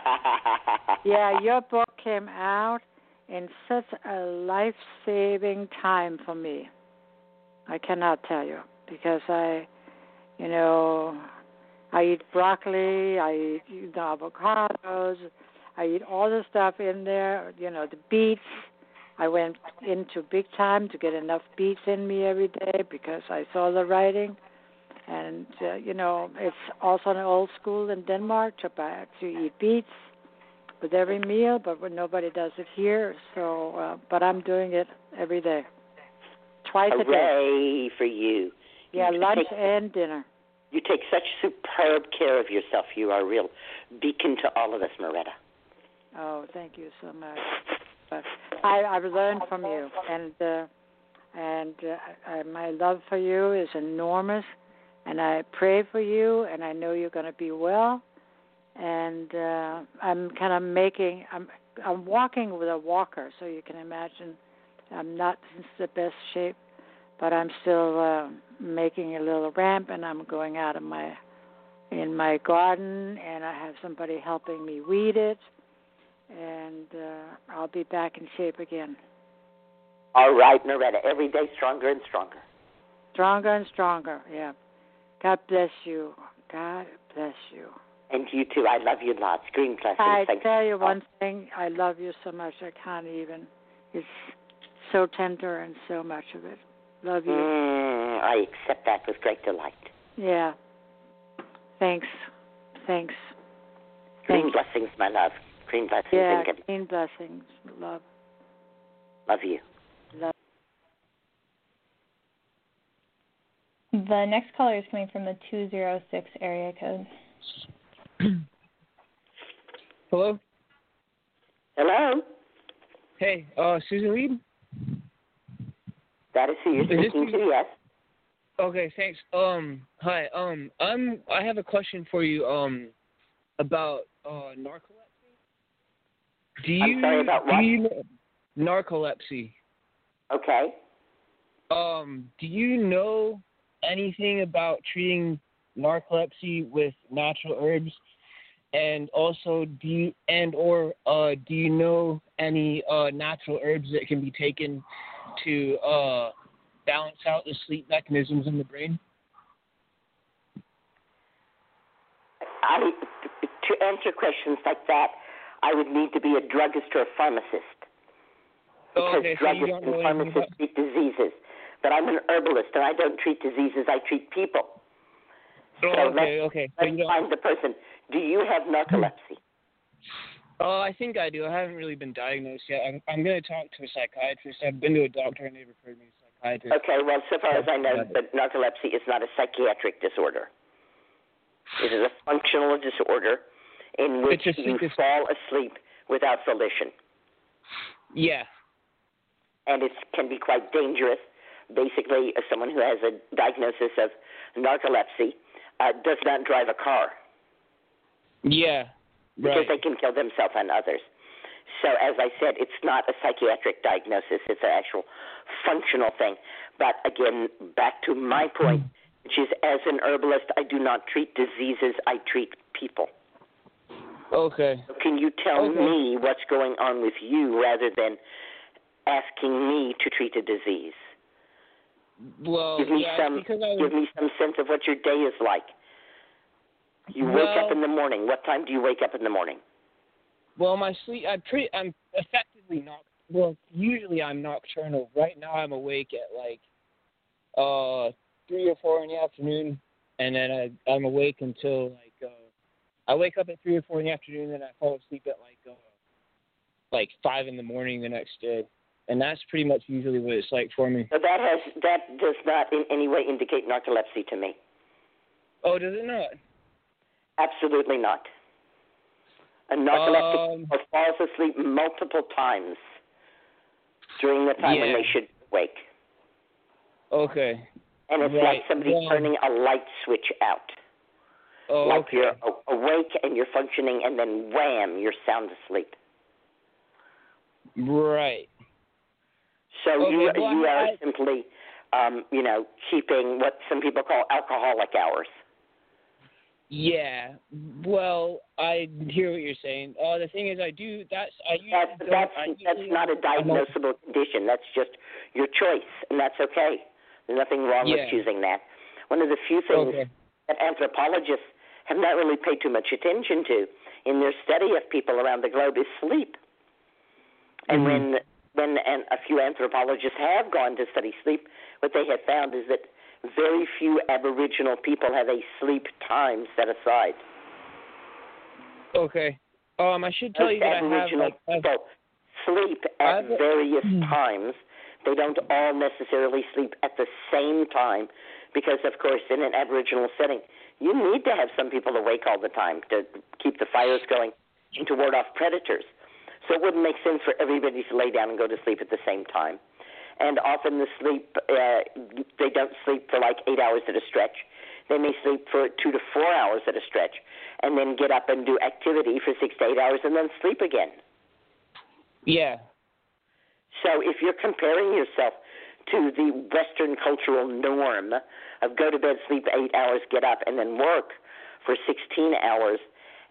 Yeah, your book came out in such a life-saving time for me. I cannot tell you because I, you know, I eat broccoli, I eat you know, avocados, I eat all the stuff in there. You know, the beets. I went into big time to get enough beats in me every day because I saw the writing. And uh, you know, it's also an old school in Denmark to buy, to eat beets with every meal, but nobody does it here. So, uh, but I'm doing it every day, twice a day. Hooray for you! Yeah, You lunch take- and dinner. You take such superb care of yourself. You are a real beacon to all of us, Moretta. Oh, thank you so much. But I, I've learned from you, and uh, and uh, I, my love for you is enormous. And I pray for you, and I know you're going to be well. And uh, I'm kind of making. I'm I'm walking with a walker, so you can imagine. I'm not in the best shape, but I'm still uh, making a little ramp, and I'm going out of my in my garden, and I have somebody helping me weed it and uh, I'll be back in shape again. All right, Noretta. Every day stronger and stronger. stronger and stronger. Yeah. God bless you. God bless you. And you too. I love you lots. Green blessings. I Thanks. tell you one thing. I love you so much. I can't even. It's so tender and so much of it. Love you. Mm, I accept that with great delight. Yeah. Thanks. Thanks. Green Thanks. blessings, my love. Green blessings. Yeah. and good- Green blessings. Love. love you. Love. The next caller is coming from the 206 area code. Hello. Hello. Hey, uh, Susun Weed. That is who you're Is speaking to. Yes. Okay, thanks. Um, hi. Um, I'm. I have a question for you. Um, about uh narcolepsy. Do you? I'm sorry, about do you know, narcolepsy. Okay. Um, do you know anything about treating narcolepsy with natural herbs? And also, do you and or uh, do you know any uh, natural herbs that can be taken to uh, balance out the sleep mechanisms in the brain? I, to answer questions like that, I would need to be a druggist or a pharmacist. Oh, Because okay, so druggists and anything pharmacists treat diseases. But I'm an herbalist and I don't treat diseases, I treat people. Oh, so okay, let's, okay. So let's find the person. Do you have narcolepsy? Oh, I think I do. I haven't really been diagnosed yet. I'm, I'm going to talk to a psychiatrist. I've been to a doctor and they referred me to a psychiatrist. Okay, well, so far as I know, but narcolepsy is not a psychiatric disorder. It is a functional disorder in which you fall asleep without volition. Yeah. and it can be quite dangerous. Basically, uh, someone who has a diagnosis of narcolepsy uh, does not drive a car Yeah. because they can kill themselves and others. So, as I said, it's not a psychiatric diagnosis; it's an actual functional thing. But again, back to my point, which is, as an herbalist, I do not treat diseases; I treat people. Okay. So can you tell Okay. me what's going on with you rather than asking me to treat a disease? Well, give me yeah, some because I give me some sense of what your day is like. You wake up in the morning. What time do you wake up in the morning? Well, my sleep. I'm pretty. I'm effectively not. Well, usually I'm nocturnal. Right now I'm awake at like uh three or four in the afternoon, and then I I'm awake until like I wake up at three or four in the afternoon, and I fall asleep at like uh like five in the morning the next day, and that's pretty much usually what it's like for me. So that has that does not in any way indicate narcolepsy to me. Oh, does it not? Absolutely not. A narcoleptic Um, falls asleep multiple times during the time when they should wake. Okay. And it's Right. like somebody Well- turning a light switch out. Oh, like okay. you're awake and you're functioning, and then wham, you're sound asleep. Right. So Okay, you well, you are I- simply, um, you know, keeping what some people call alcoholic hours. Yeah. Well, I hear what you're saying. Uh, the thing is, I do. That's I usually That's that's I that's not a diagnosable condition. That's just your choice, and that's okay. There's nothing wrong Yeah. with choosing that. One of the few things Okay. that anthropologists have not really paid too much attention to in their study of people around the globe is sleep. And Mhm. when when and a few anthropologists have gone to study sleep, what they have found is that very few Aboriginal people have a sleep time set aside. Okay. Um, I should tell Most you that I have Aboriginal like people sleep at various Hmm. times. They don't all necessarily sleep at the same time because, of course, in an Aboriginal setting, you need to have some people awake all the time to keep the fires going and to ward off predators. So it wouldn't make sense for everybody to lay down and go to sleep at the same time. And often the sleep, uh, they don't sleep for like eight hours at a stretch. They may sleep for two to four hours at a stretch and then get up and do activity for six to eight hours and then sleep again. yeah. So if you're comparing yourself to the Western cultural norm of go to bed, sleep eight hours, get up, and then work for 16 hours,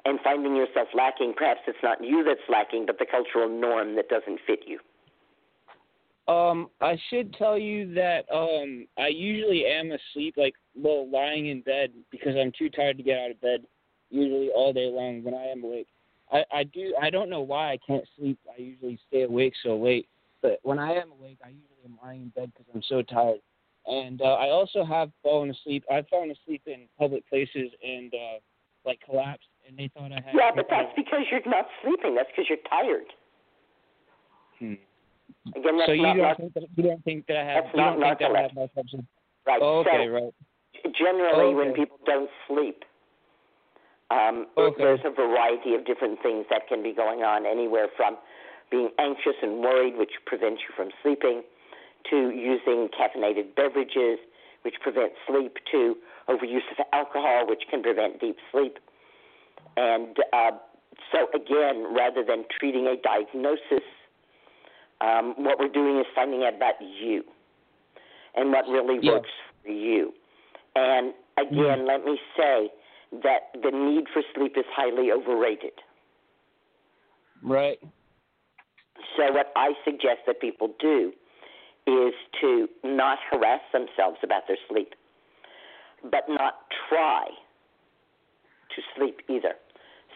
and finding yourself lacking, perhaps it's not you that's lacking, but the cultural norm that doesn't fit you. Um, I should tell you that um I usually am asleep, like well, lying in bed because I'm too tired to get out of bed. Usually all day long when I am awake. I I do I don't know why I can't sleep. I usually stay awake so late, but when I am awake, I usually am lying in bed because I'm so tired. And uh, I also have fallen asleep. I've fallen asleep in public places and uh like collapsed, and they thought I had. Yeah, but that's because you're not sleeping. That's because you're tired. Hmm. Again, that's so you not, don't not think that you don't think that I have That's you not don't think that I have narcolepsy. narcolepsy? right. Oh, okay, so right. generally, when people don't sleep, um, Okay. there's a variety of different things that can be going on, anywhere from being anxious and worried, which prevents you from sleeping, to using caffeinated beverages, which prevent sleep, to overuse of alcohol, which can prevent deep sleep. And uh, so, again, rather than treating a diagnosis, um, what we're doing is finding out about you and what really Yeah. works for you. And again, let me say that the need for sleep is highly overrated. Right. So, what I suggest that people do is to not harass themselves about their sleep, but not try to sleep either.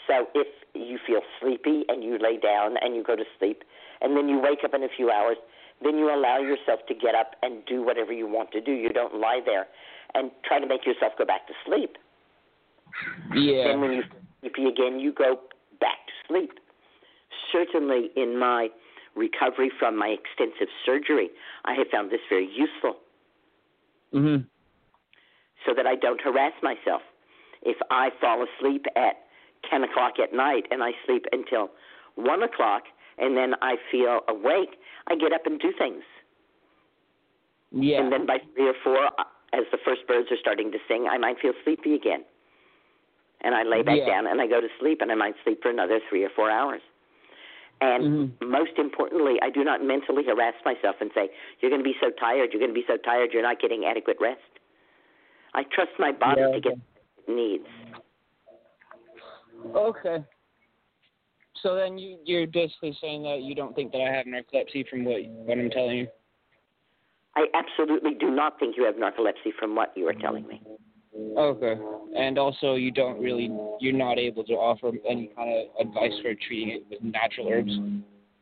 So, if you feel sleepy and you lay down and you go to sleep, and then you wake up in a few hours, then you allow yourself to get up and do whatever you want to do. You don't lie there and try to make yourself go back to sleep. Yeah. Then when you feel sleepy again, you go back to sleep. Certainly in my recovery from my extensive surgery, I have found this very useful Mhm. so that I don't harass myself. If I fall asleep at 10 o'clock at night and I sleep until 1 o'clock and then I feel awake, I get up and do things. Yeah. And then by 3 or 4, uh, as the first birds are starting to sing, I might feel sleepy again. And I lay back Yeah. down and I go to sleep and I might sleep for another 3 or 4 hours. And Mhm. most importantly, I do not mentally harass myself and say, You're going to be so tired, you're going to be so tired, you're not getting adequate rest. I trust my body Yeah, to get what it needs. Okay. So then you you're basically saying that you don't think that I have narcolepsy from what what I'm telling you. I absolutely do not think you have narcolepsy from what you are telling me. Okay. And also you don't really you're not able to offer any kind of advice for treating it with natural herbs.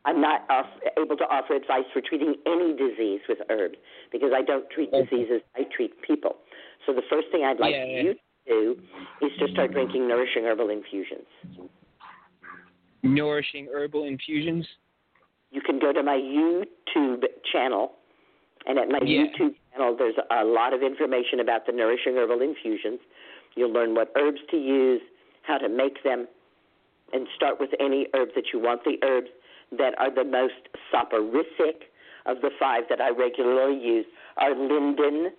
I'm not off, able to offer advice for treating any disease with herbs because I don't treat Okay. diseases, I treat people. So the first thing I'd like Yeah, yeah. you to do is to start drinking nourishing herbal infusions. Nourishing herbal infusions. You can go to my YouTube channel, and at my Yeah. YouTube channel, there's a lot of information about the nourishing herbal infusions. You'll learn what herbs to use, how to make them, and start with any herb that you want. The herbs that are the most soporific of the five that I regularly use are linden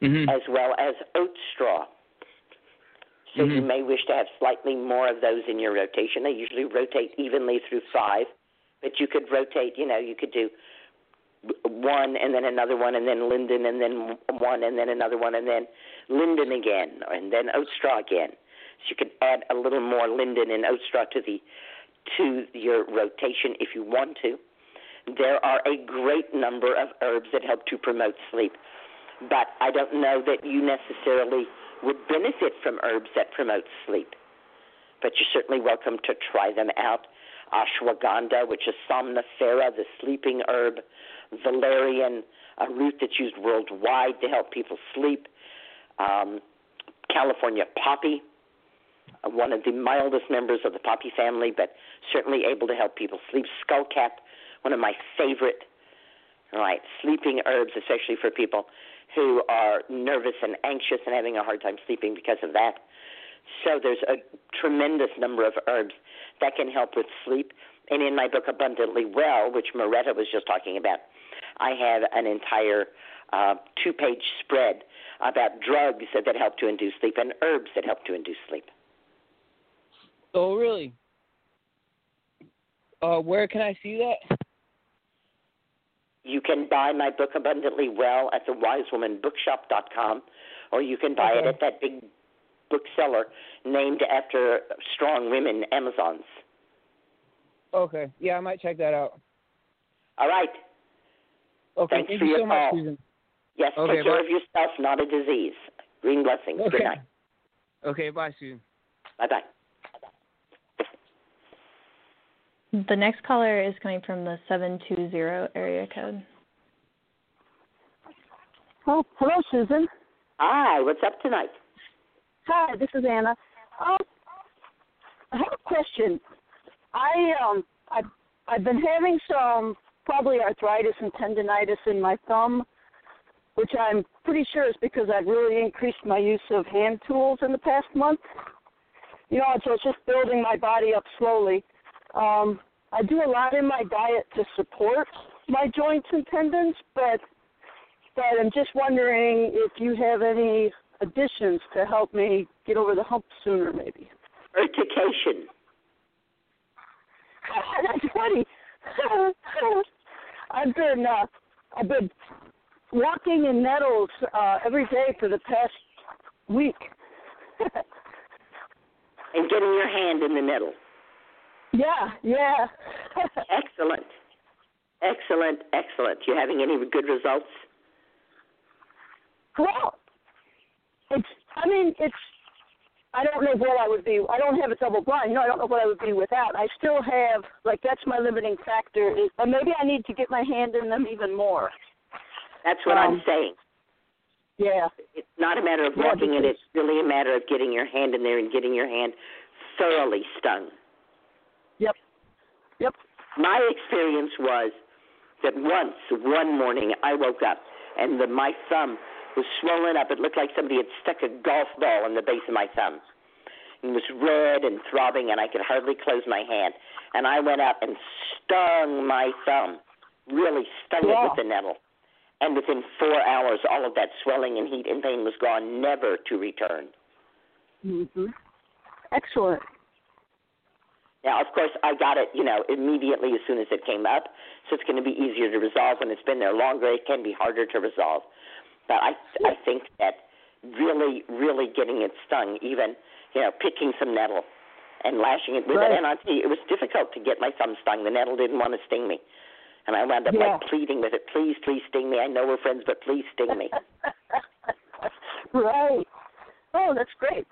Mhm. as well as oat straw. So you Mhm. may wish to have slightly more of those in your rotation. They usually rotate evenly through five, but you could rotate, you know, you could do one and then another one and then linden and then one and then another one and then linden again and then oat again. So you could add a little more linden and oat to the to your rotation if you want to. There are a great number of herbs that help to promote sleep, but I don't know that you necessarily would benefit from herbs that promote sleep. But you're certainly welcome to try them out. Ashwagandha, which is somnifera, the sleeping herb, valerian, a root that's used worldwide to help people sleep, um, California poppy, uh, one of the mildest members of the poppy family, but certainly able to help people sleep. Skullcap, one of my favorite, right, sleeping herbs, especially for people who are nervous and anxious and having a hard time sleeping because of that. So there's a tremendous number of herbs that can help with sleep. And in my book Abundantly Well, which Moretta was just talking about, I have an entire uh, two-page spread about drugs that, that help to induce sleep and herbs that help to induce sleep. Oh really? Uh where can I see that? You can buy my book Abundantly Well at the wisewomanbookshop.com, or you can buy it at that big bookseller named after strong women, Amazon's. Okay. Yeah, I might check that out. All right. Okay, Thanks thank for you your so much, call. Susun. Yes, Okay, take care bye. of yourself, not a disease. Green blessings. Okay. Good night. Okay, bye, Susun. Bye bye. The next caller is coming from the 720 area code. Oh, hello, Susun. Hi, what's up tonight? Hi, this is Anna. Um, I have a question. I um, I I've been having some probably arthritis and tendonitis in my thumb, which I'm pretty sure is because I've really increased my use of hand tools in the past month. You know, so it's just building my body up slowly. Um, I do a lot in my diet to support my joints and tendons, but but I'm just wondering if you have any additions to help me get over the hump sooner, maybe. Urtication. That's funny. I've been uh, I've been walking in nettles uh, every day for the past week. And getting your hand in the nettle. yeah, yeah. Excellent. Excellent, excellent. You having any good results? well, it's. I mean, it's. I don't know what I would be. I don't have a double blind. No, I don't know what I would be without. I still have like that's my limiting factor. Is, and maybe I need to get my hand in them even more. That's what I'm Um, saying. Yeah. It's not a matter of Yeah, walking in, because- it's really a matter of getting your hand in there and getting your hand thoroughly stung. Yep. Yep. My experience was that once, one morning, I woke up and the, my thumb was swollen up. It looked like somebody had stuck a golf ball in the base of my thumb. It was red and throbbing, and I could hardly close my hand. And I went up and stung my thumb, really stung it with the nettle. And within four hours, all of that swelling and heat and pain was gone, never to return. Mhm. Excellent. Now, of course, I got it, you know, immediately as soon as it came up, so it's going to be easier to resolve. When it's been there longer, it can be harder to resolve. But I, I think that really, really getting it stung, even, you know, picking some nettle and lashing it with Right. it. And I'll it was difficult to get my thumb stung. The nettle didn't want to sting me. And I wound up Yeah. like pleading with it, please, please sting me. I know we're friends, but please sting me. right. Oh, that's great.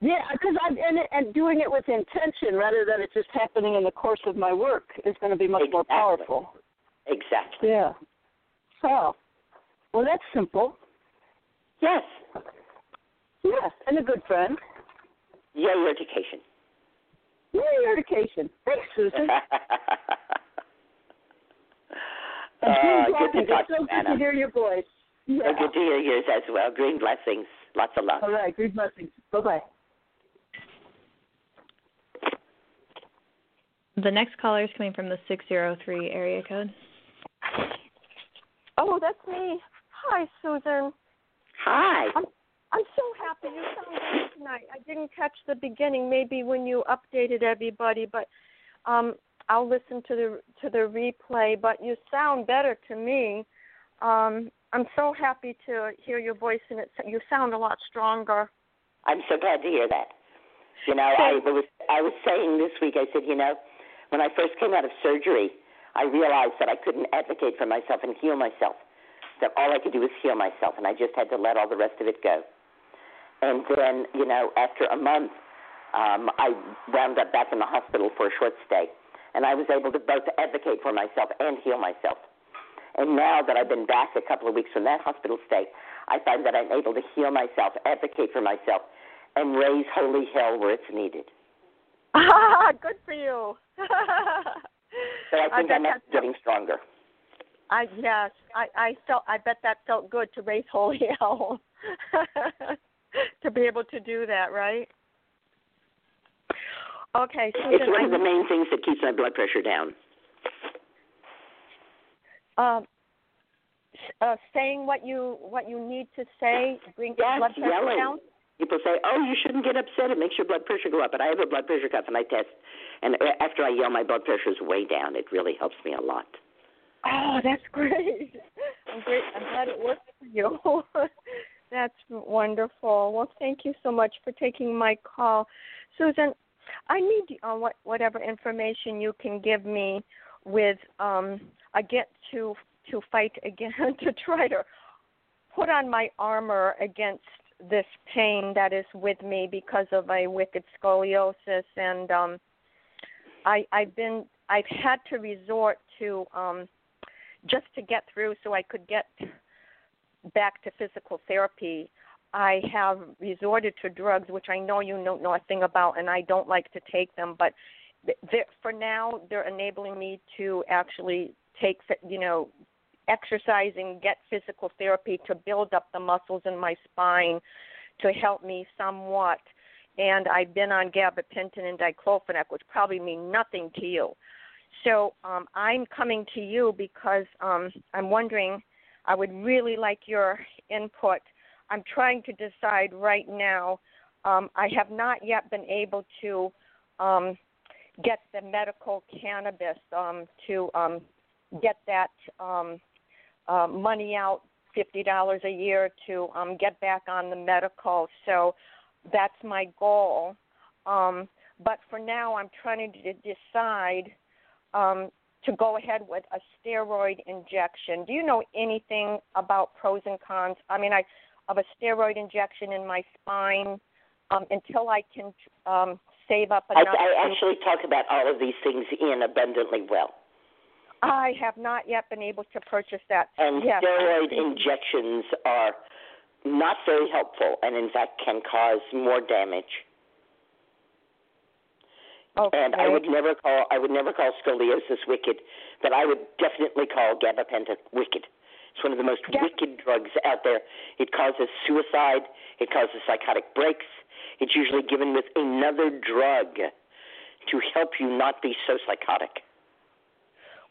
Yeah, because I'm and and doing it with intention rather than it just happening in the course of my work is going to be much more powerful. exactly. Yeah. Oh, well, that's simple. Yes. Yeah, and a good friend. Yay, urtication. Yay, urtication. Thanks, Susun. uh, And good to talk It's so to you, good to hear your voice. Yeah. Uh, good to hear yours as well. Green blessings. Lots of love. All right, green blessings. Bye bye. The next caller is coming from the 603 area code. Oh, that's me. Hi, Susun. Hi. I'm I'm so happy you sound good tonight. I didn't catch the beginning, maybe when you updated everybody, but um I'll listen to the to the replay. But you sound better to me. Um, I'm so happy to hear your voice, and it you sound a lot stronger. I'm so glad to hear that. You know, I was I was saying this week. I said, you know, when I first came out of surgery, I realized that I couldn't advocate for myself and heal myself. That all I could do was heal myself, and I just had to let all the rest of it go. And then, you know, after a month, um, I wound up back in the hospital for a short stay, and I was able to both advocate for myself and heal myself. And now that I've been back a couple of weeks from that hospital stay, I find that I'm able to heal myself, advocate for myself, and raise holy hell where it's needed. Ah, good for you. So I think bet I'm getting stronger. I yes, I I felt I bet that felt good to raise holy hell. to be able to do that, right? Okay, Susun, It's one I of the main things that keeps my blood pressure down. um, uh, saying what you what you need to say brings Yes, blood pressure yelling. down. People say, "Oh, you shouldn't get upset. It makes your blood pressure go up." But I have a blood pressure cuff, and I test. And after I yell, my blood pressure is way down. It really helps me a lot. Oh, that's great. I'm great. I'm glad it worked for you. that's wonderful. Well, thank you so much for taking my call, Susun. I need uh, what whatever information you can give me with um get to to fight again to try to put on my armor against this pain that is with me because of my wicked scoliosis and um I I've been I've had to resort to um just to get through so I could get back to physical therapy. I have resorted to drugs, which I know you know nothing about, and I don't like to take them. But for now, they're enabling me to actually take, you know, exercising, get physical therapy to build up the muscles in my spine to help me somewhat. And I've been on gabapentin and diclofenac, which probably mean nothing to you. So um, I'm coming to you because um, I'm wondering. I would really like your input. I'm trying to decide right now. Um, I have not yet been able to um, get the medical cannabis um, to um, get that um, uh, money out, fifty dollars a year to um, get back on the medical. So that's my goal. Um, but for now, I'm trying to decide um, to go ahead with a steroid injection. Do you know anything about pros and cons? I mean, I of a steroid injection in my spine um, until I can um, save up enough. I, I actually talk about all of these things in abundantly well. I have not yet been able to purchase that. And yes. steroid injections are not very helpful, and in fact can cause more damage. Okay. And I would never call I would never call scoliosis wicked, but I would definitely call gabapentin wicked. It's one of the most Yeah. wicked drugs out there. It causes suicide. It causes psychotic breaks. It's usually given with another drug to help you not be so psychotic.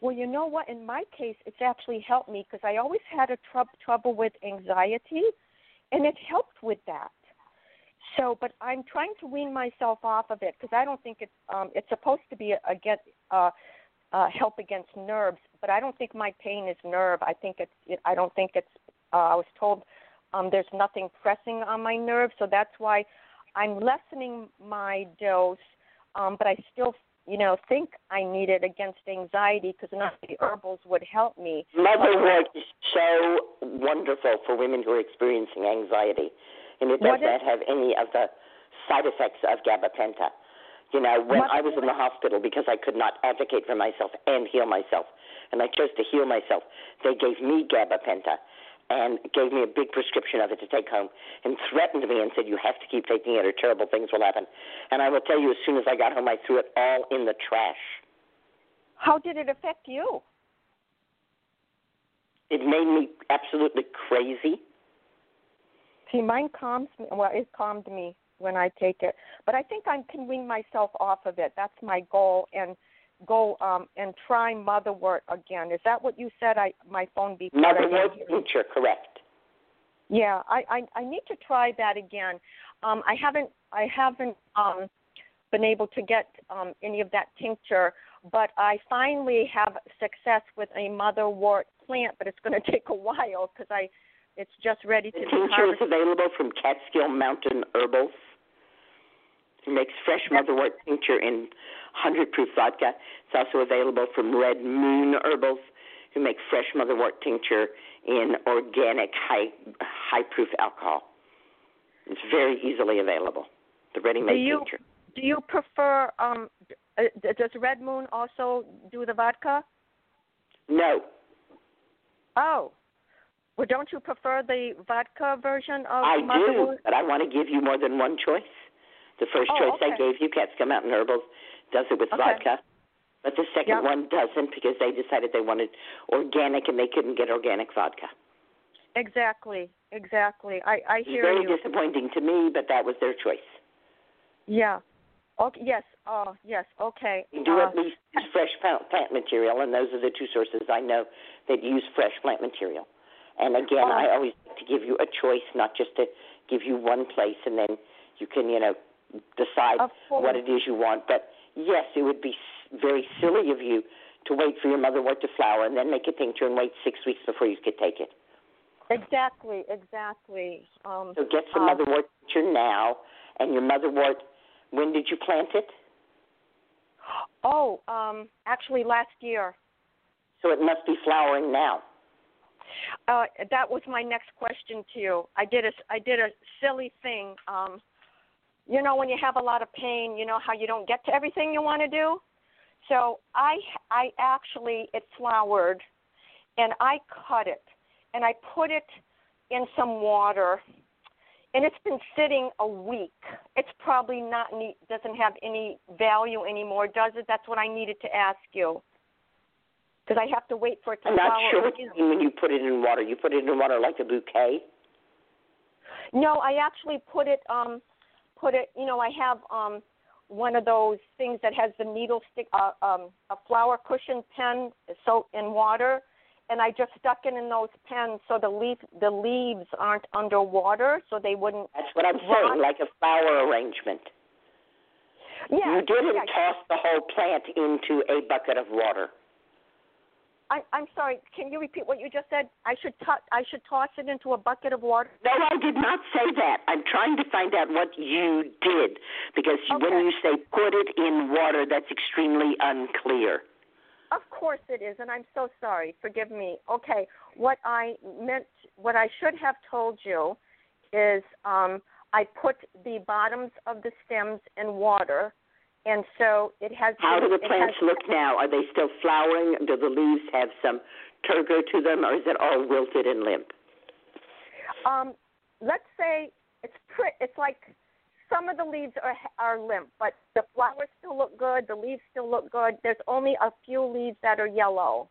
Well, you know what? In my case, it's actually helped me because I always had a trou- trouble with anxiety, and it helped with that. So, but I'm trying to wean myself off of it because I don't think it's um, it's supposed to be a, a get uh, uh, help against nerves, but I don't think my pain is nerve. I think it's it, I don't think it's. Uh, I was told um, there's nothing pressing on my nerves, so that's why I'm lessening my dose. Um, but I still, you know, think I need it against anxiety because of the herbals would help me. Motherwort is so wonderful for women who are experiencing anxiety, and it does What is- not have any of the side effects of gabapentin. You know, when I was in the hospital because I could not advocate for myself and heal myself, and I chose to heal myself, they gave me gabapentin and gave me a big prescription of it to take home and threatened me and said, You have to keep taking it or terrible things will happen. And I will tell you, as soon as I got home, I threw it all in the trash. How did it affect you? It made me absolutely crazy. See, mine calms me. Well, it calmed me when I take it, but I think I can wean myself off of it. That's my goal, and go um and try motherwort again. Is that what you said? I my phone beeped. but I didn't Motherwort tincture, correct. Yeah, I, I I need to try that again. Um, I haven't I haven't um been able to get um any of that tincture, but I finally have success with a motherwort plant, but it's going to take a while because I it's just ready to The tincture is available from Catskill Mountain Herbals. It makes fresh motherwort tincture in 100 proof vodka. It's also available from Red Moon Herbals, who make fresh motherwort tincture in organic high high proof alcohol. It's very easily available. The ready Do made you tincture. do you prefer um uh, does Red Moon also do the vodka? No. Oh. Well, don't you prefer the vodka version of I do, but I want to give you more than one choice. The first Oh, choice I gave you, Catskill Mountain Herbals, does it with Okay. vodka. But the second Yep. one doesn't because they decided they wanted organic and they couldn't get organic vodka. Exactly, exactly. I I It's hear very you. disappointing to me, but that was their choice. Yeah. Okay. Yes. Oh, yes. Okay. We do Uh, at least use fresh plant plant material, and those are the two sources I know that use fresh plant material. And again, Oh. I always like to give you a choice, not just to give you one place and then you can, you know, decide what it is you want. But yes, it would be very silly of you to wait for your motherwort to flower and then make a tincture and wait six weeks before you could take it. Exactly. Exactly. Um. So get some uh, motherwort tincture now, and your motherwort. When did you plant it? Oh, um, actually last year. So it must be flowering now. Uh, that was my next question to you. I did a I did a silly thing. Um, you know, when you have a lot of pain, you know how you don't get to everything you want to do. So I I actually it flowered, and I cut it, and I put it in some water, and it's been sitting a week. It's probably not neat, doesn't have any value anymore, does it? That's what I needed to ask you. Because I have to wait for it to I'm not flower sure what you mean when you put it in water. You put it in water like a bouquet. No, I actually put it um put it you know, I have um one of those things that has the needle stick uh, um a flower cushion pen soaked in water and I just stuck it in those pens so the leaf the leaves aren't underwater so they wouldn't That's what I'm rot. saying, like a flower arrangement. Yeah. you didn't yeah. toss the whole plant into a bucket of water. I, I'm sorry. Can you repeat what you just said? I should to- I should toss it into a bucket of water. No, I did not say that. I'm trying to find out what you did because when you say put it in water, that's extremely unclear. Of course it is, and I'm so sorry. Forgive me. Okay, what I meant, what I should have told you, is um, I put the bottoms of the stems in water, and so it has. How do the plants has, look now? Are they still flowering? Do the leaves have some turgor to them, or is it all wilted and limp? Um, let's say it's pre- It's like some of the leaves are are limp, but the flowers still look good. The leaves still look good. There's only a few leaves that are yellow,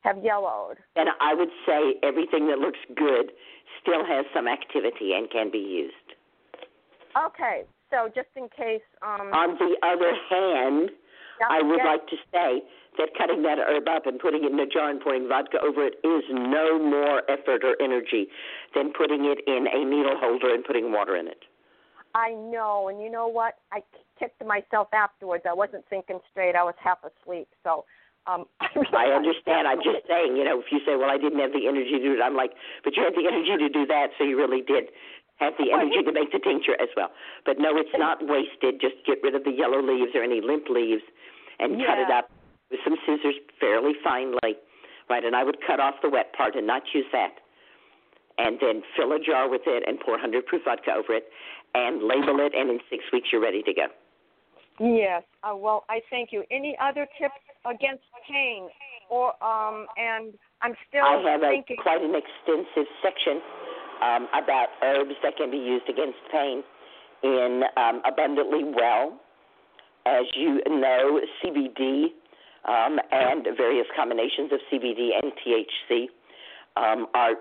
have yellowed. And I would say everything that looks good still has some activity and can be used. Okay, so just in case. Um, On the other hand, I would yes. like to say that cutting that herb up and putting it in a jar and pouring vodka over it is no more effort or energy than putting it in a needle holder and putting water in it. I know, and you know what? I kicked myself afterwards. I wasn't thinking straight. I was half asleep. So, um, I understand. I'm just saying, you know, if you say, well, I didn't have the energy to do it, I'm like, but you had the energy to do that, so you really did have the energy to make the tincture as well. But no, it's not wasted. Just get rid of the yellow leaves or any limp leaves and cut it up with some scissors fairly finely. Right, and I would cut off the wet part and not use that. And then fill a jar with it and pour 100 proof vodka over it and label it, and in six weeks you're ready to go. Yes. Uh, well, I thank you. Any other tips against pain? Or um, and I'm still I have a, quite an extensive section um, about herbs that can be used against pain in um, Abundantly Well. As you know, CBD um, and various combinations of CBD and THC um, are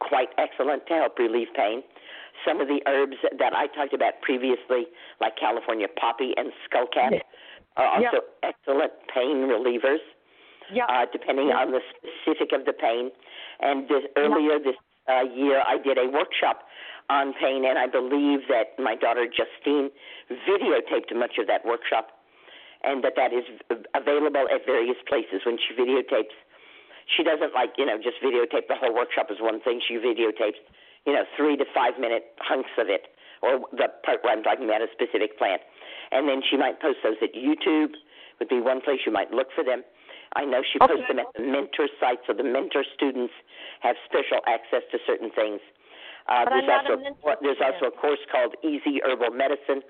quite excellent to help relieve pain. Some of the herbs that I talked about previously, like California poppy and skullcap, are also excellent pain relievers Yeah. uh, depending on the specific of the pain. And this, earlier this uh, year, I did a workshop on pain, and I believe that my daughter Justine videotaped much of that workshop, and that that is available at various places. When she videotapes, she doesn't like you know just videotape the whole workshop as one thing. She videotapes you know three to five minute hunks of it, or the part where I'm talking about a specific plant, and then she might post those at YouTube. Would be one place you might look for them. I know she posts them at the mentor site, so the mentor students have special access to certain things. Uh, there's not a also there's also a course called Easy Herbal Medicine,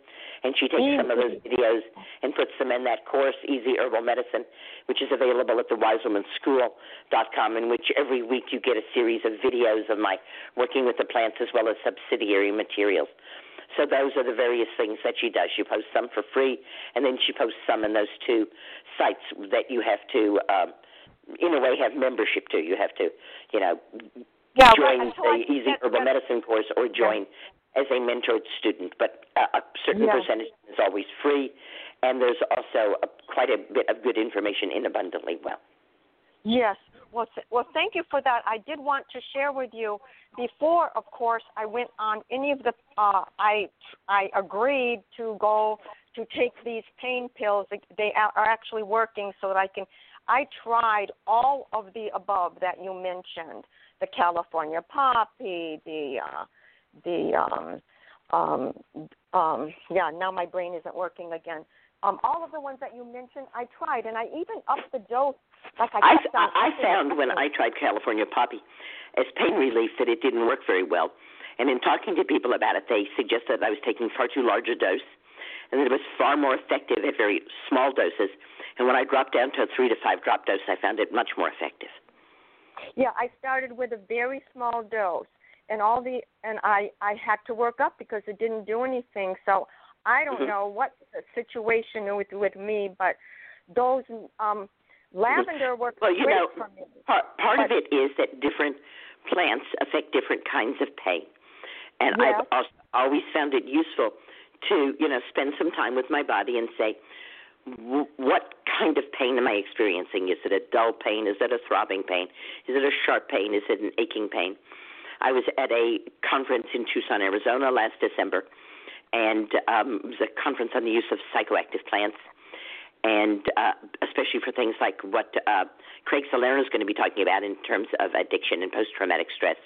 and she takes some of those videos and puts them in that course, Easy Herbal Medicine, which is available at the wisewomanschool.com, in which every week you get a series of videos of my working with the plants as well as subsidiary materials. So those are the various things that she does. She posts some for free, and then she posts some in those two sites that you have to, um, in a way, have membership to. You have to, you know, Yeah, join I the Easy Herbal that- Medicine course or join as a mentored student. But uh, a certain Yeah. percentage is always free, and there's also a, quite a bit of good information in Abundantly Well. Yes. Well, well, thank you for that. I did want to share with you before, of course, I went on any of the. Uh, I I agreed to go to take these pain pills. They are are actually working, so that I can. I tried all of the above that you mentioned: the California poppy, the uh, the um, um, um, yeah, now my brain isn't working again. Um, all of the ones that you mentioned, I tried, and I even upped the dose. Like I, I, on I upping found when I tried California Poppy as pain relief that it didn't work very well. And in talking to people about it, they suggested that I was taking far too large a dose and that it was far more effective at very small doses. And when I dropped down to a three to five drop dose, I found it much more effective. Yeah, I started with a very small dose, and all the and I I had to work up because it didn't do anything. So I don't Mhm. know what the situation with with me, but those um lavender works Well, you know. Part, part of it is that different plants affect different kinds of pain. And Yes. I've also always found it useful to, you know, spend some time with my body and say, what kind of pain am I experiencing? Is it a dull pain? Is it a throbbing pain? Is it a sharp pain? Is it an aching pain? I was at a conference in Tucson, Arizona last December, and um, it was a conference on the use of psychoactive plants, and uh, especially for things like what uh, Craig Salerno is going to be talking about in terms of addiction and post-traumatic stress.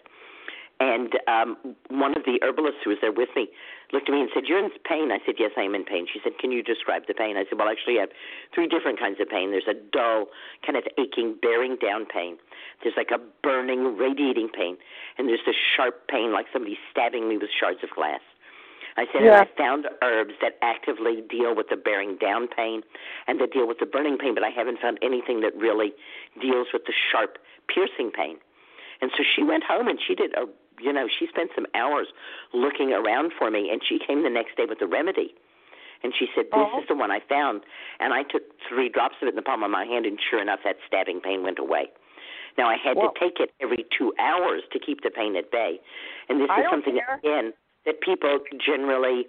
And um, one of the herbalists who was there with me looked at me and said, "You're in pain." I said, "Yes, I am in pain." She said, "Can you describe the pain?" I said, "Well, actually, I have three different kinds of pain. There's a dull, kind of aching, bearing down pain. There's like a burning, radiating pain, and there's this sharp pain, like somebody stabbing me with shards of glass." I said, Yeah. and I found herbs that actively deal with the bearing down pain and that deal with the burning pain, but I haven't found anything that really deals with the sharp, piercing pain. And so she went home and she did a, you know, she spent some hours looking around for me, and she came the next day with the remedy. And she said, "This Oh. is the one I found." And I took three drops of it in the palm of my hand, and sure enough, that stabbing pain went away. Now I had Well- to take it every two hours to keep the pain at bay, and this I is something care. again that people generally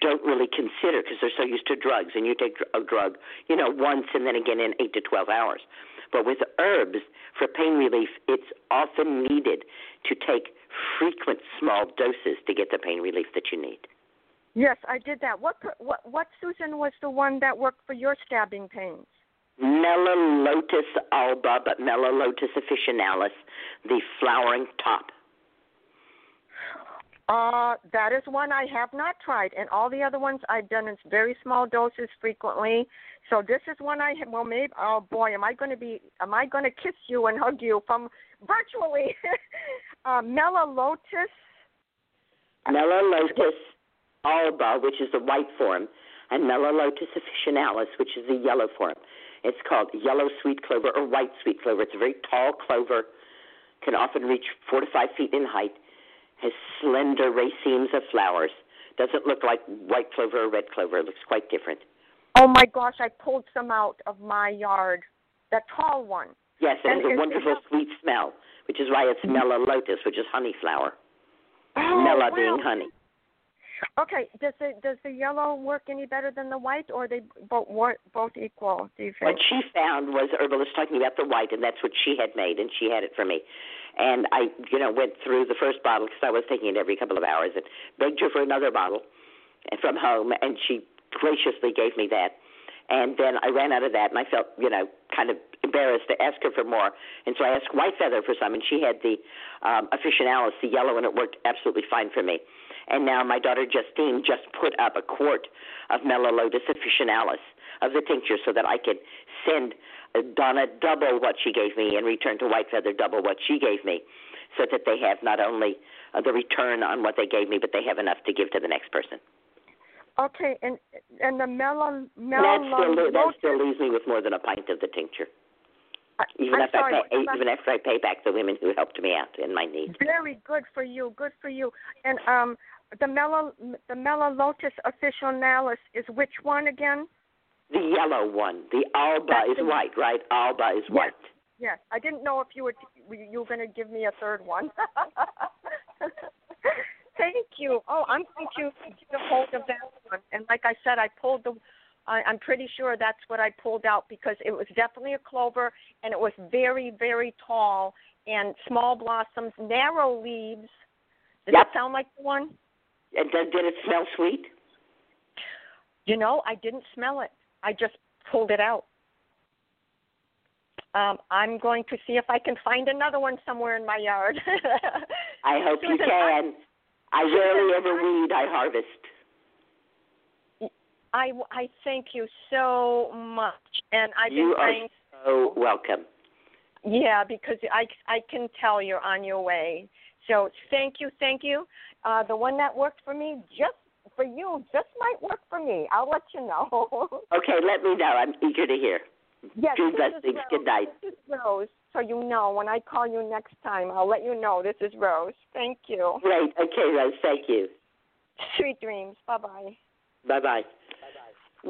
don't really consider because they're so used to drugs, and you take a drug, you know, once and then again in eight to twelve hours. But with herbs for pain relief, it's often needed to take frequent small doses to get the pain relief that you need. Yes, I did that. What what what Susun was the one that worked for your stabbing pains? Melilotus alba, but Melilotus officinalis, the flowering top. Uh, that is one I have not tried, and all the other ones I've done in very small doses frequently. So this is one I have. Well, maybe. Oh boy, am I going to be? Am I going to kiss you and hug you from virtually? uh, Melilotus. Melilotus alba, which is the white form, and Melilotus officinalis, which is the yellow form. It's called yellow sweet clover or white sweet clover. It's a very tall clover, can often reach four to five feet in height, has slender racemes of flowers. Doesn't look like white clover or red clover. It looks quite different. Oh my gosh, I pulled some out of my yard. That tall one. Yes, it And has a wonderful sweet smell, which is why it's mm-hmm. Melilotus, which is honey flower. Oh, Meli wow. being honey. Okay, does the does the yellow work any better than the white, or are they both wor- both equal? Do you think? What she found was herbalist talking about the white, and that's what she had made, and she had it for me. And I, you know, went through the first bottle because I was taking it every couple of hours, and begged her for another bottle from home, and she graciously gave me that. And then I ran out of that, and I felt, you know, kind of embarrassed to ask her for more. And so I asked White Feather for some, and she had the um, officinalis, the yellow, and it worked absolutely fine for me. And now my daughter Justine just put up a quart of Melilotus officinalis of the tincture so that I could send Donna double what she gave me and return to White Feather double what she gave me, so that they have not only uh, the return on what they gave me, but they have enough to give to the next person. Okay, and and the melo And that still, that still leaves me with more than a pint of the tincture, even I'm if sorry, I pay, even after I pay back the women who helped me out in my need. Very good for you. Good for you. And um, the mellow the melilotus officinalis is which one again? The yellow one, the alba That's is the- white, right? Alba is white. Yes, I didn't know if you were you were going to give me a third one. Thank you. Oh, I'm going to get a hold of that one. And like I said, I pulled the. I, I'm pretty sure that's what I pulled out because it was definitely a clover and it was very, very tall and small blossoms, narrow leaves. Does Yep. it sound like the one? And did it smell sweet? You know, I didn't smell it. I just pulled it out. Um, I'm going to see if I can find another one somewhere in my yard. I hope you Susun, can. I rarely ever weed. I harvest. I, I thank you so much, and I've you been are praying. so welcome. Yeah, because I I can tell you're on your way. So thank you, thank you. Uh, the one that worked for me, just for you, just might work for me. I'll let you know. Okay, let me know. I'm eager to hear. yes, this blessings. Good night. This is Rose. So you know, when I call you next time, I'll let you know this is Rose. Thank you. Great. Okay, Rose. Thank you. Sweet dreams. Bye bye. Bye bye.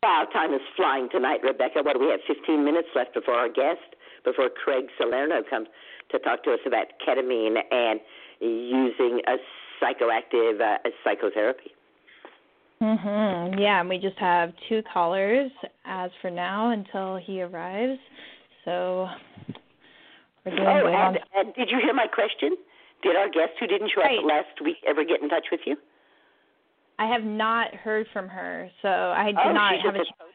Wow, time is flying tonight, Rebecca. What do we have? 15 minutes left before our guest, before Craig Salerno comes to talk to us about ketamine and using a psychoactive uh, psychotherapy. Mhm. Yeah, and we just have two callers as for now until he arrives. So we're doing Oh, and, and did you hear my question? Did our guest who didn't show Right. up last week ever get in touch with you? I have not heard from her, so I did oh, not have a just chance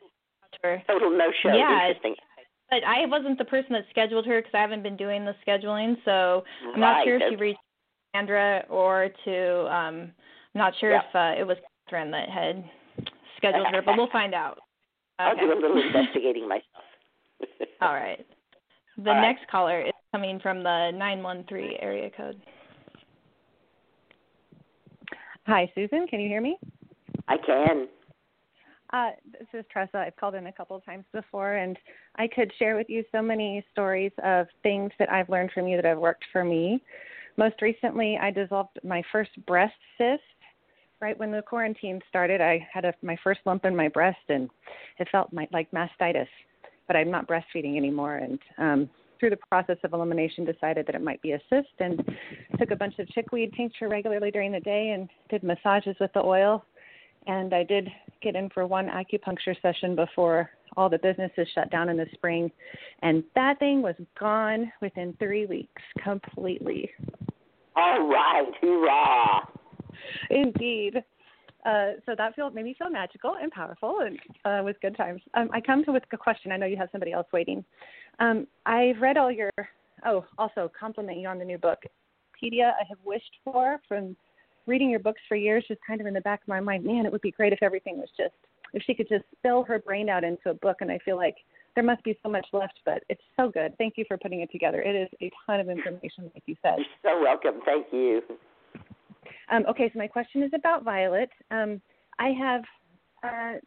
to her. a total no show. Yeah, Interesting. But I wasn't the person that scheduled her because I haven't been doing the scheduling, so I'm not sure if she reached Sandra or to um I'm not sure Yeah. if uh, it was Catherine that had scheduled her, but we'll find out. I'll Okay. do a little investigating myself. All right. The All right. next caller is coming from the 913 area code. Hi, Susun. Can you hear me? I can. Uh, this is Tressa. I've called in a couple of times before, and I could share with you so many stories of things that I've learned from you that have worked for me. Most recently, I dissolved my first breast cyst. Right when the quarantine started, I had a, my first lump in my breast, and it felt my, like mastitis. But I'm not breastfeeding anymore, and um, through the process of elimination, decided that it might be a cyst, and took a bunch of chickweed tincture regularly during the day, and did massages with the oil and I did get in for one acupuncture session before all the businesses shut down in the spring, and that thing was gone within three weeks completely. All right, hoorah! Indeed. Uh, so that felt made me feel magical and powerful, and uh, was good times. Um, I come to with a question. I know you have somebody else waiting. Um, I've read all your. Oh, also compliment you on the new book, Pedia. I have wished for from reading your books for years, just kind of in the back of my mind. Man, it would be great if everything was just if she could just spill her brain out into a book. And I feel like there must be so much left, but it's so good. Thank you for putting it together. It is a ton of information, like you said. You're so welcome. Thank you. Um, okay, so my question is about Violet. Um, I have uh,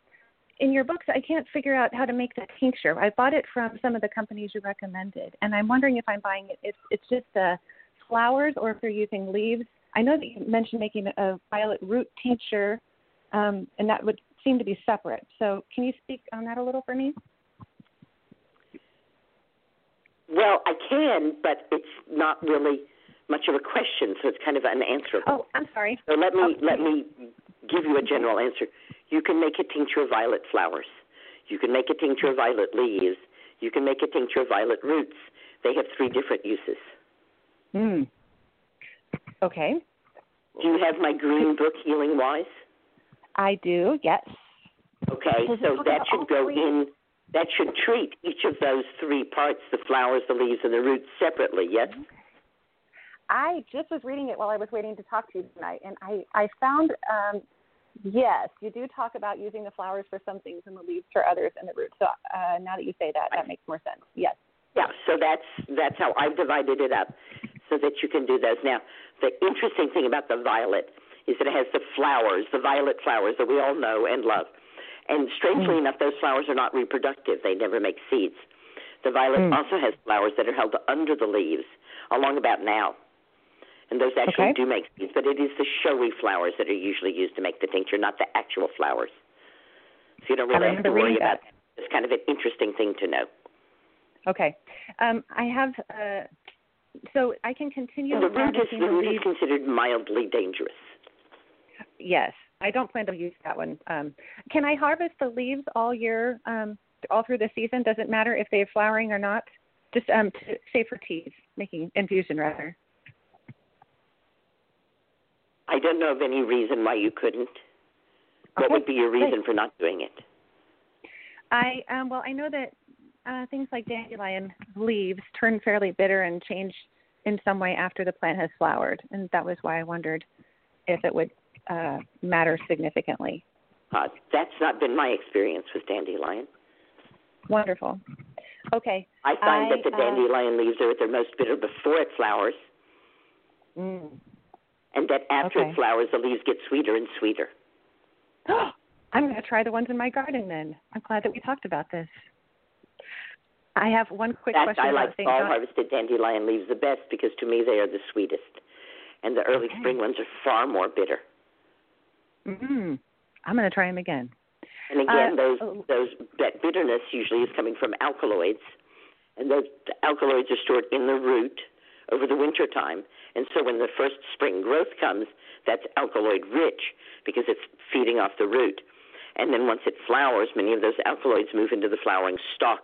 in your books. I can't figure out how to make the tincture. I bought it from some of the companies you recommended, and I'm wondering if I'm buying it. If it's just uh, flowers or if you're using leaves. I know that you mentioned making a violet root tincture, um, and that would seem to be separate. So, can you speak on that a little for me? Well, I can, but it's not really much of a question, so it's kind of unanswerable. Oh, I'm sorry. So let me let me give you a general answer. You can make a tincture of violet flowers. You can make a tincture of violet leaves. You can make a tincture of violet roots. They have three different uses. Hmm. Okay. Do you have my green book, Healing Wise? I do. Yes. Okay, Does so that should go three? in. That should treat each of those three parts: the flowers, the leaves, and the roots separately. Yes. I just was reading it while I was waiting to talk to you tonight, and I I found um, yes, you do talk about using the flowers for some things and the leaves for others, and the roots. So uh, now that you say that, that makes more sense. Yes. Yeah, so that's that's how I've divided it up, so that you can do those. Now, the interesting thing about the violet is that it has the flowers, the violet flowers that we all know and love. And strangely enough, those flowers are not reproductive; they never make seeds. The violet Mm. also has flowers that are held under the leaves, along about now, and those actually Okay. do make seeds. But it is the showy flowers that are usually used to make the tincture, not the actual flowers. So you don't really have to worry about. that. It's kind of an interesting thing to know. Okay. Um, I have. Uh, so I can continue And the root is the root is considered mildly dangerous. Yes, I don't plan to use that one. Um, can I harvest the leaves all year, um, all through the season? Does it matter if they're flowering or not? Just um, to, say for teas, making infusion rather. I don't know of any reason why you couldn't. What Okay, would be your reason for not doing it? I um, well, I know that uh, things like dandelion leaves turn fairly bitter and change in some way after the plant has flowered, and that was why I wondered if it would uh, matter significantly. Uh, that's not been my experience with dandelion. Wonderful. Okay. I find I, that the uh, dandelion leaves are at their most bitter before it flowers, Mm. And that after Okay. it flowers, the leaves get sweeter and sweeter. I'm going to try the ones in my garden then. I'm glad that we talked about this. I have one quick fact, question I like St. fall John. harvested dandelion leaves the best because to me they are the sweetest, and the early Okay. spring ones are far more bitter. Mm. I'm going to try them again. And again, Uh, those oh. those that bitterness usually is coming from alkaloids, and those alkaloids are stored in the root over the winter time. And so when the first spring growth comes, that's alkaloid rich because it's feeding off the root. And then once it flowers, many of those alkaloids move into the flowering stalk.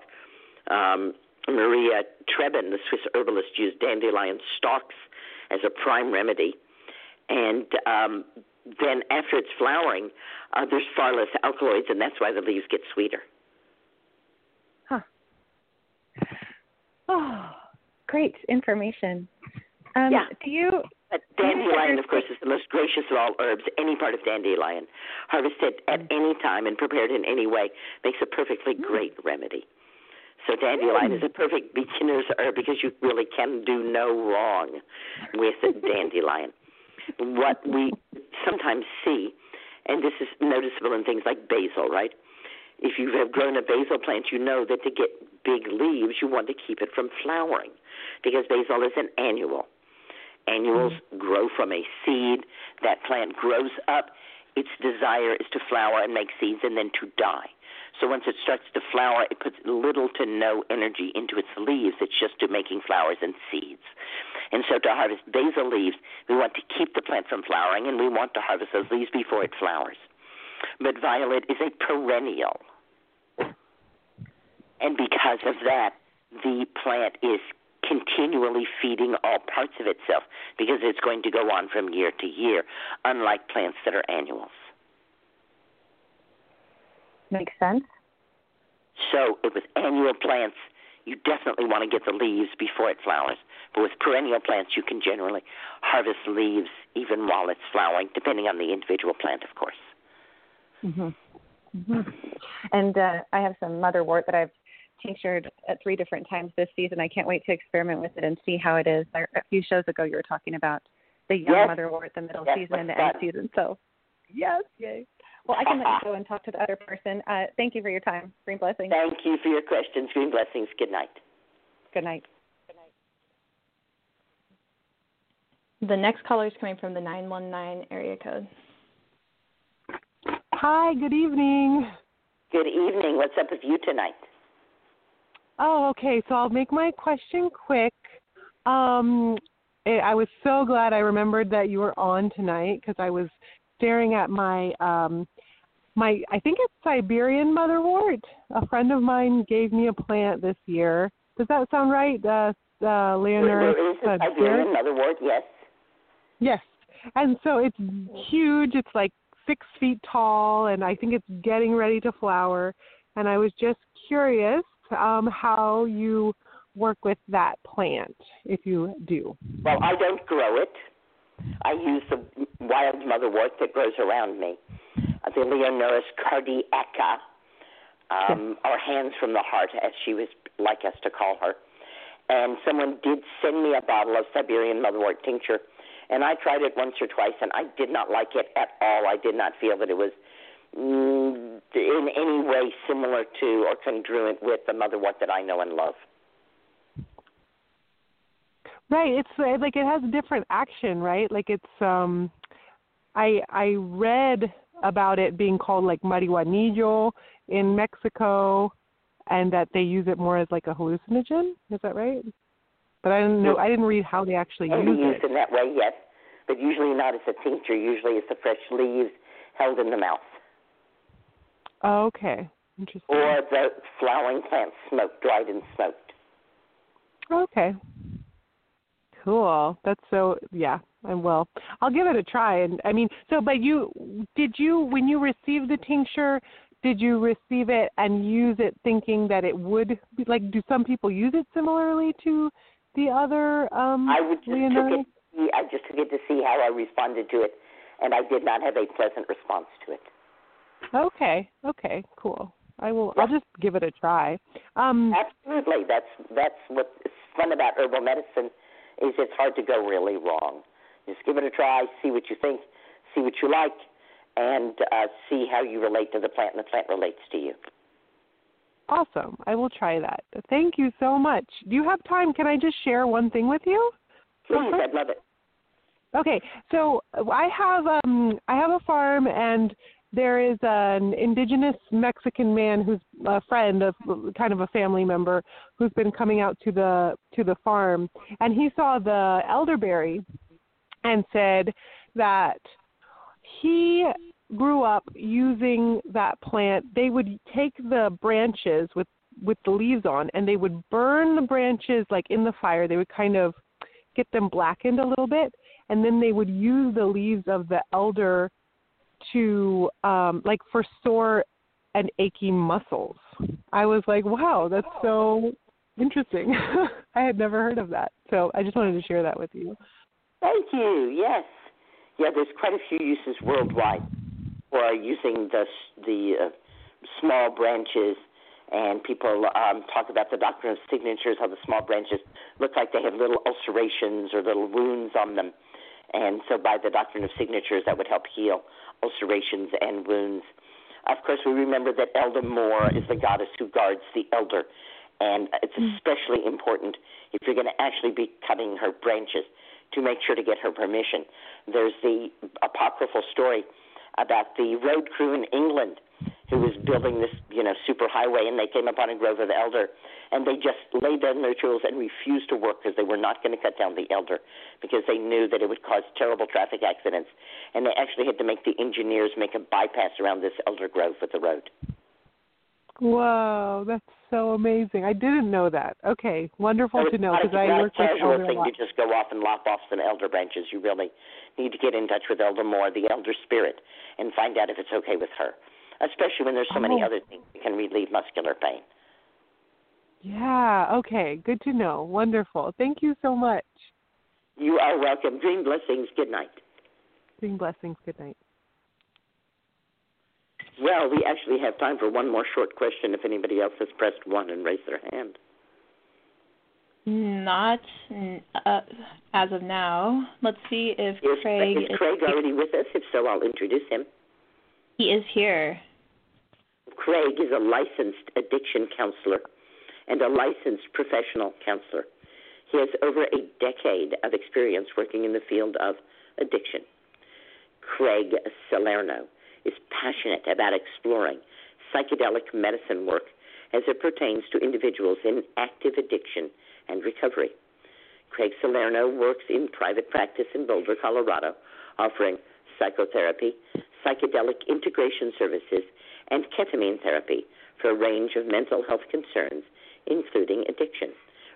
Um, Maria Treben, the Swiss herbalist, used dandelion stalks as a prime remedy. And um, then after it's flowering, uh, there's far less alkaloids, and that's why the leaves get sweeter. Huh. Oh, great information. Um, Yeah. Do you? But dandelion, of course, is the most gracious of all herbs. Any part of dandelion, harvested at any time and prepared in any way, makes a perfectly great remedy. So dandelion is a perfect beginner's herb because you really can do no wrong with dandelion. What we sometimes see, and this is noticeable in things like basil, right? If you have grown a basil plant, you know that to get big leaves, you want to keep it from flowering because basil is an annual. Annuals grow from a seed. That plant grows up. Its desire is to flower and make seeds and then to die. So once it starts to flower, it puts little to no energy into its leaves. It's just to making flowers and seeds. And so to harvest basil leaves, we want to keep the plant from flowering and we want to harvest those leaves before it flowers. But violet is a perennial. And because of that, the plant is continually feeding all parts of itself because it's going to go on from year to year, unlike plants that are annuals. Makes sense. So with annual plants, you definitely want to get the leaves before it flowers. But with perennial plants, you can generally harvest leaves even while it's flowering, depending on the individual plant, of course. Mhm. Mhm. And uh, I have some motherwort that I've tinctured at three different times this season. I can't wait to experiment with it and see how it is. A few shows ago, you were talking about the young Yes. motherwort, the middle That's season, and the end season. So, yes, yay. Well, I can let you go and talk to the other person. Uh, thank you for your time. Green blessings. Thank you for your questions. Green blessings. Good night. Good night. Good night. The next caller is coming from the 919 area code. Hi, good evening. Good evening. What's up with you tonight? Oh, okay. So I'll make my question quick. Um, eh, I was so glad I remembered that you were on tonight because I was staring at my um my I think it's Siberian motherwort. A friend of mine gave me a plant this year. Does that sound right, uh, uh, Leonurus? there is a Siberian motherwort, yes. Yes. And so it's huge. It's like six feet tall, and I think it's getting ready to flower. And I was just curious um, how you work with that plant, if you do. Well, I don't grow it. I use the wild motherwort that grows around me, uh, the Leonurus cardiaca, um, or hands from the heart, as she was like us to call her. And someone did send me a bottle of Siberian motherwort tincture, and I tried it once or twice, and I did not like it at all. I did not feel that it was in any way similar to or congruent with the motherwort that I know and love. Right. It's uh, like it has a different action, right? Like it's um I I read about it being called like marihuanillo in Mexico and that they use it more as like a hallucinogen. Is that right? But I didn't know I didn't read how they actually use used it. in that way, yes, but usually not as a tincture. Usually it's the fresh leaves held in the mouth, Oh, okay. Interesting. or the flowering plant smoked, dried and smoked. Okay. Cool. That's so yeah, I will. I'll give it a try and I mean so but you did you when you received the tincture did you receive it and use it thinking that it would be like do some people use it similarly to the other um I would just took Leonurus? it. I just took it to see how I responded to it, and I did not have a pleasant response to it. Okay. Okay. Cool. I will. I'll just give it a try. Um, Absolutely. That's that's what's fun about herbal medicine is it's hard to go really wrong. Just give it a try, see what you think, see what you like, and uh, see how you relate to the plant and the plant relates to you. Awesome. I will try that. Thank you so much. Do you have time? Can I just share one thing with you? Please, I'd love it. Okay, so I have um I have a farm and there is an indigenous Mexican man who's a friend of kind of a family member who's been coming out to the to the farm. And he saw the elderberry and said that he grew up using that plant. They would take the branches with with the leaves on and they would burn the branches like in the fire. They would kind of get them blackened a little bit and then they would use the leaves of the elder to um like for sore and achy muscles. I was like, wow, that's so interesting. I had never heard of that. So I just wanted to share that with you. Thank you. Yes. Yeah, there's quite a few uses worldwide for using the the uh, small branches and people um, talk about the doctrine of signatures, how the small branches look like they have little ulcerations or little wounds on them. And so, by the doctrine of signatures, that would help heal ulcerations and wounds. Of course, we remember that Elder Moore is the goddess who guards the elder. And it's mm. especially important if you're going to actually be cutting her branches to make sure to get her permission. There's the apocryphal story about the road crew in England who was building this, you know, super highway, and they came upon a grove of elder, and they just laid down their tools and refused to work because they were not going to cut down the elder because they knew that it would cause terrible traffic accidents, and they actually had to make the engineers make a bypass around this elder grove with the road. Whoa, that's so amazing! I didn't know that. Okay, wonderful to know because I work with elder a thing lot. to just go off and lop off some elder branches. You really need to get in touch with Elder Moore, the elder spirit, and find out if it's okay with her. Especially when there's so many Oh. other things that can relieve muscular pain. Yeah. Okay. Good to know. Wonderful. Thank you so much. You are welcome. Dream blessings. Good night. Dream blessings. Good night. Well, we actually have time for one more short question if anybody else has pressed one and raised their hand. Not uh, as of now. Let's see if Is, Craig is Craig is already with us? If so, I'll introduce him. he is here. Craig is a licensed addiction counselor and a licensed professional counselor. He has over a decade of experience working in the field of addiction. Craig Salerno is passionate about exploring psychedelic medicine work as it pertains to individuals in active addiction and recovery. Craig Salerno works in private practice in Boulder, Colorado, offering psychotherapy, psychedelic integration services, and ketamine therapy for a range of mental health concerns, including addiction.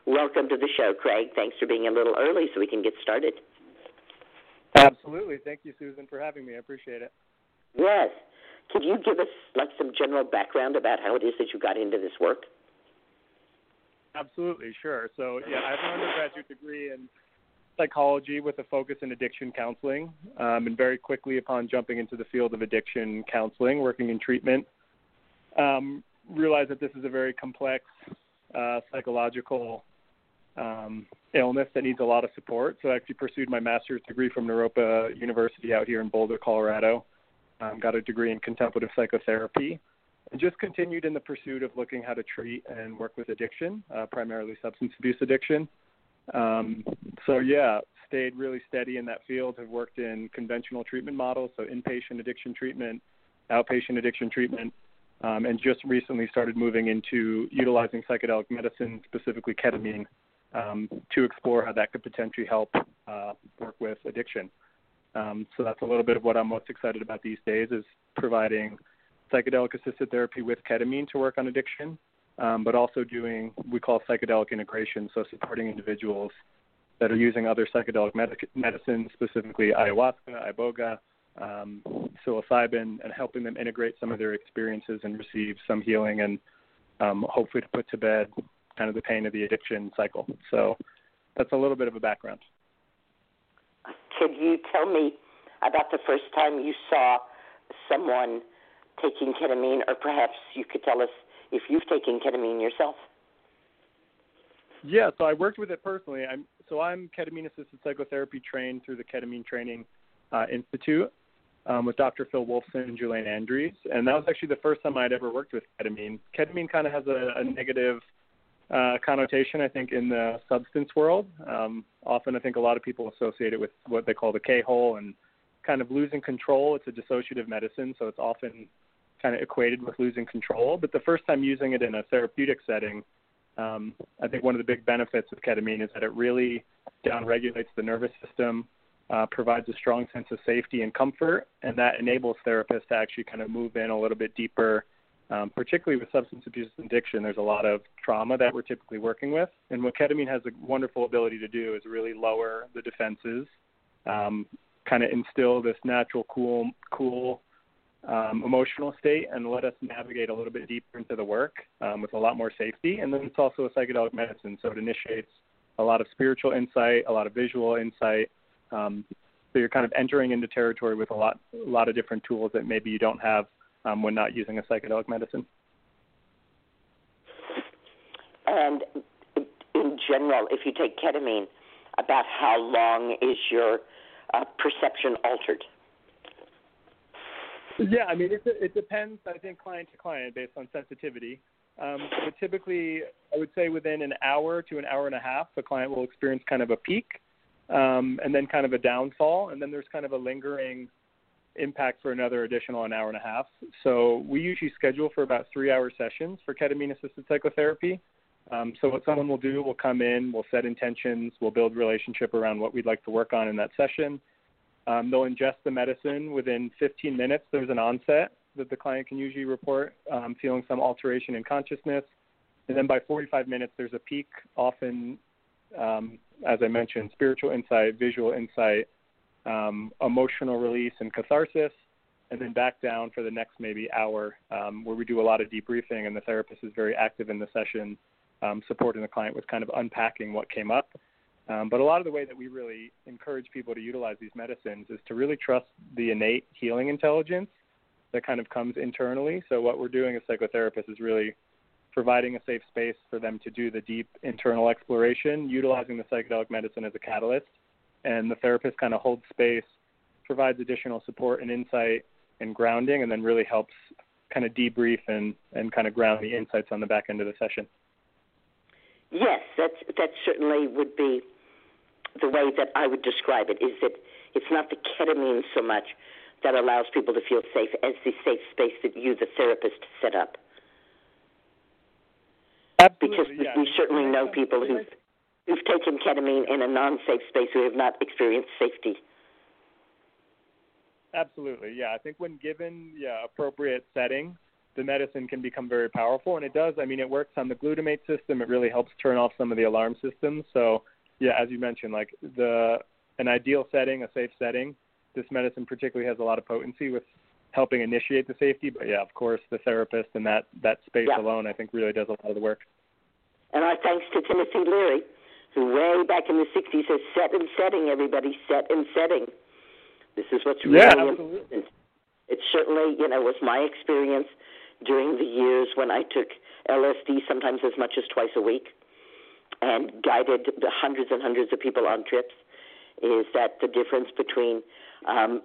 Welcome to the show, Craig. Thanks for being a little early so we can get started. Absolutely. Thank you, Susun, for having me. I appreciate it. Yes. Could you give us like some general background about how it is that you got into this work? Absolutely, sure. So, yeah, I have an undergraduate degree in psychology with a focus in addiction counseling. Um, and very quickly, upon jumping into the field of addiction counseling, working in treatment, um, realized that this is a very complex uh, psychological um, illness that needs a lot of support. So, I actually pursued my master's degree from Naropa University out here in Boulder, Colorado. Um, got a degree in contemplative psychotherapy and just continued in the pursuit of looking how to treat and work with addiction, uh, primarily substance abuse addiction. Um, so yeah, stayed really steady in that field. Have worked in conventional treatment models, so inpatient addiction treatment, outpatient addiction treatment, um, and just recently started moving into utilizing psychedelic medicine, specifically ketamine, um, to explore how that could potentially help uh, work with addiction. Um, so that's a little bit of what I'm most excited about these days is providing psychedelic assisted therapy with ketamine to work on addiction, um, but also doing we call psychedelic integration, so supporting individuals that are using other psychedelic medic- medicines, specifically ayahuasca, iboga, um, psilocybin, and helping them integrate some of their experiences and receive some healing and um, hopefully to put to bed kind of the pain of the addiction cycle. So that's a little bit of a background. Could you tell me about the first time you saw someone taking ketamine, or perhaps you could tell us if you've taken ketamine yourself. Yeah, so I worked with it personally. I'm so I'm ketamine assisted psychotherapy trained through the Ketamine Training uh, Institute um, with Dr. Phil Wolfson and Julane Andries, and that was actually the first time I'd ever worked with ketamine. Ketamine kind of has a, a negative uh, connotation, I think, in the substance world. Um, often, I think a lot of people associate it with what they call the K-hole and kind of losing control. It's a dissociative medicine, so it's often kind of equated with losing control. But the first time using it in a therapeutic setting, um, I think one of the big benefits of ketamine is that it really downregulates the nervous system, uh, provides a strong sense of safety and comfort, and that enables therapists to actually kind of move in a little bit deeper. Um, particularly with substance abuse and addiction, there's a lot of trauma that we're typically working with, and what ketamine has a wonderful ability to do is really lower the defenses, um, kind of instill this natural, cool, cool um, emotional state and let us navigate a little bit deeper into the work um, with a lot more safety. And then it's also a psychedelic medicine, so it initiates a lot of spiritual insight, a lot of visual insight. Um, so you're kind of entering into territory with a lot, a lot of different tools that maybe you don't have um, when not using a psychedelic medicine. And in general, if you take ketamine, about how long is your uh, perception altered? Yeah, I mean, it, it depends, I think, client to client based on sensitivity. Um, but typically, I would say within an hour to an hour and a half, the client will experience kind of a peak um, and then kind of a downfall, and then there's kind of a lingering impact for another additional an hour and a half. So we usually schedule for about three hour sessions for ketamine assisted psychotherapy. Um, so what someone will do, we'll come in, we'll set intentions, we'll build relationship around what we'd like to work on in that session. Um, they'll ingest the medicine within 15 minutes. There's an onset that the client can usually report, um, feeling some alteration in consciousness. And then by 45 minutes, there's a peak, often, um, as I mentioned, spiritual insight, visual insight, um, emotional release, and catharsis. And then back down for the next maybe hour, um, where we do a lot of debriefing, and the therapist is very active in the session, um, supporting the client with kind of unpacking what came up um, but a lot of the way that we really encourage people to utilize these medicines is to really trust the innate healing intelligence that kind of comes internally. So what we're doing as psychotherapists is really providing a safe space for them to do the deep internal exploration, utilizing the psychedelic medicine as a catalyst, and the therapist kind of holds space, provides additional support and insight and grounding, and then really helps kind of debrief and, and kind of ground the insights on the back end of the session. Yes, that's that certainly would be the way that I would describe it is that it's not the ketamine so much that allows people to feel safe as the safe space that you, the therapist, set up. Absolutely, because yeah. we certainly know people who've who've taken ketamine in a non-safe space who have not experienced safety. Absolutely, yeah. I think when given yeah appropriate setting, the medicine can become very powerful, and it does. I mean, it works on the glutamate system. It really helps turn off some of the alarm systems. So yeah, as you mentioned, like the an ideal setting, a safe setting, this medicine particularly has a lot of potency with helping initiate the safety. But yeah, of course, the therapist and that that space yeah. alone, I think, really does a lot of the work. And our thanks to Timothy Leary, who way back in the '60s says, "Set and setting, everybody, set and setting." This is what's really yeah, important. It certainly, you know, was my experience during the years when I took LSD, sometimes as much as twice a week and guided the hundreds and hundreds of people on trips is that the difference between um,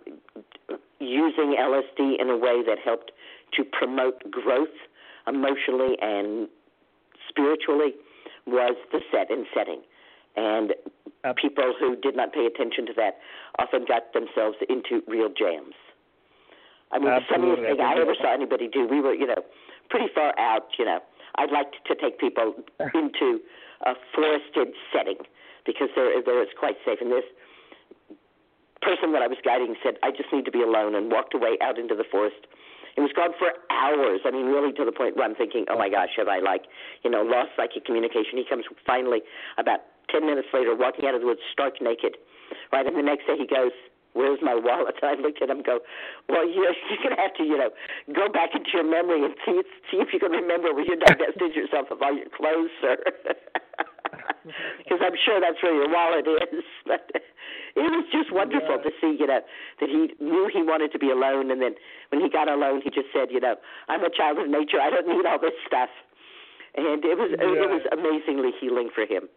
using LSD in a way that helped to promote growth emotionally and spiritually was the set and setting. And people who did not pay attention to that often got themselves into real jams. I mean, Absolutely. the funniest thing I ever saw anybody do, we were, you know, pretty far out, you know. I'd like to take people into a forested setting because there there is quite safe. And this person that I was guiding said, "I just need to be alone," and walked away out into the forest. It was gone for hours. I mean, really to the point where I'm thinking, "Oh my gosh, have I like, you know, lost psychic communication?" He comes finally about ten minutes later, walking out of the woods, stark naked. Right, and the next day he goes, where's my wallet? And I looked at him and go, well, you're, you're going to have to, you know, go back into your memory and see, see if you can remember where you divested yourself of all your clothes, sir. Because I'm sure that's where your wallet is. But it was just wonderful Yeah. to see, you know, that he knew he wanted to be alone, and then when he got alone, he just said, you know, I'm a child of nature. I don't need all this stuff, and it was Yeah. it was amazingly healing for him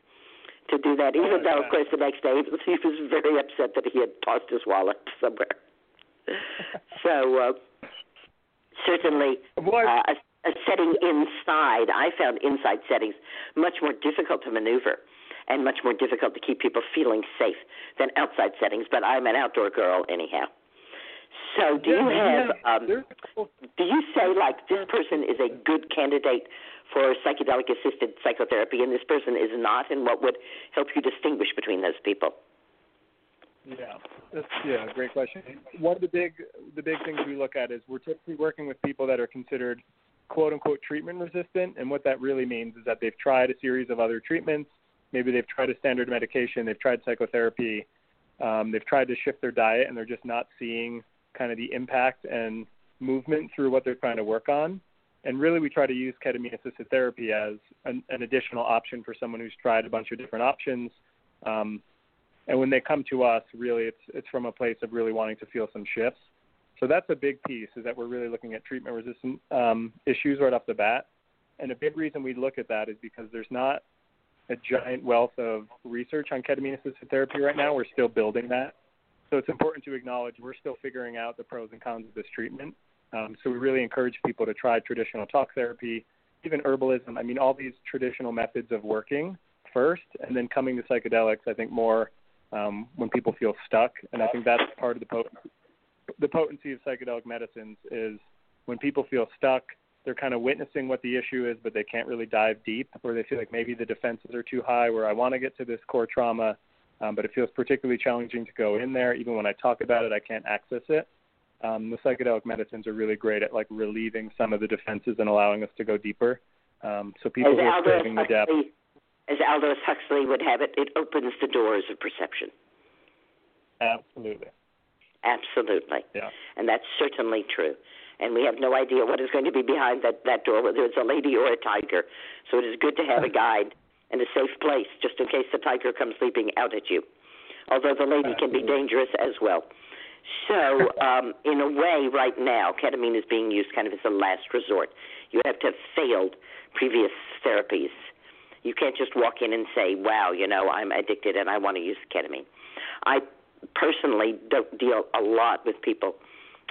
to do that. Even though, of course, the next day he was, he was very upset that he had tossed his wallet somewhere. so uh, certainly, uh, a, a setting inside, I found inside settings much more difficult to maneuver and much more difficult to keep people feeling safe than outside settings. But I'm an outdoor girl anyhow. So do Yeah, you have? have- Um, do you say like this person is a good candidate for psychedelic assisted psychotherapy and this person is not, and what would help you distinguish between those people? Yeah, that's yeah, great question. One of the big the big things we look at is we're typically working with people that are considered quote unquote treatment resistant, and what that really means is that they've tried a series of other treatments. Maybe they've tried a standard medication, they've tried psychotherapy, um, they've tried to shift their diet, and they're just not seeing kind of the impact and movement through what they're trying to work on. And really, we try to use ketamine assisted therapy as an, an additional option for someone who's tried a bunch of different options. Um, and when they come to us, really, it's it's from a place of really wanting to feel some shifts. So that's a big piece is that we're really looking at treatment resistant um, issues right off the bat. And a big reason we look at that is because there's not a giant wealth of research on ketamine assisted therapy right now. We're still building that. So it's important to acknowledge we're still figuring out the pros and cons of this treatment. Um, so we really encourage people to try traditional talk therapy, even herbalism. I mean, all these traditional methods of working first, and then coming to psychedelics. I think more um, when people feel stuck, and I think that's part of the potency. The potency of psychedelic medicines is when people feel stuck, they're kind of witnessing what the issue is, but they can't really dive deep, or they feel like maybe the defenses are too high. Where I want to get to this core trauma, um, but it feels particularly challenging to go in there. Even when I talk about it, I can't access it. Um, the psychedelic medicines are really great at like relieving some of the defenses and allowing us to go deeper. Um, so people as who are Aldous craving the depth, Huxley, as Aldous Huxley would have it, it opens the doors of perception. absolutely, Absolutely. yeah. And that's certainly true. And we have no idea what is going to be behind that, that door, whether it's a lady or a tiger. So it is good to have a guide and a safe place just in case the tiger comes leaping out at you. Although the lady can be dangerous as well. So, um, in a way, right now, ketamine is being used kind of as a last resort. You have to have failed previous therapies. You can't just walk in and say, wow, you know, I'm addicted and I want to use ketamine. I personally don't deal a lot with people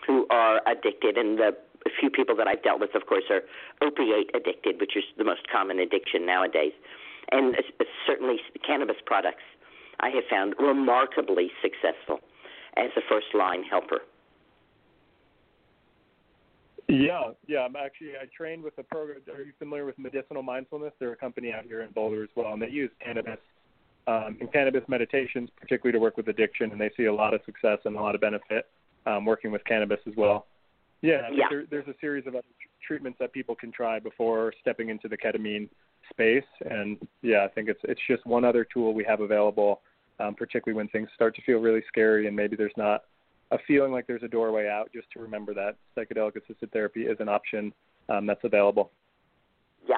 who are addicted, and the few people that I've dealt with, of course, are opiate addicted, which is the most common addiction nowadays. And uh, certainly cannabis products I have found remarkably successful as a first line helper. Yeah, yeah. I'm actually I trained with a program. Are you familiar with Medicinal Mindfulness? They're a company out here in Boulder as well, and they use cannabis um, and cannabis meditations, particularly to work with addiction, and they see a lot of success and a lot of benefit um, working with cannabis as well. Yeah, Yeah. There, there's a series of other tr- treatments that people can try before stepping into the ketamine space, and yeah, I think it's it's just one other tool we have available, um, particularly when things start to feel really scary and maybe there's not a feeling like there's a doorway out. Just to remember that psychedelic assisted therapy is an option um, that's available. Yeah,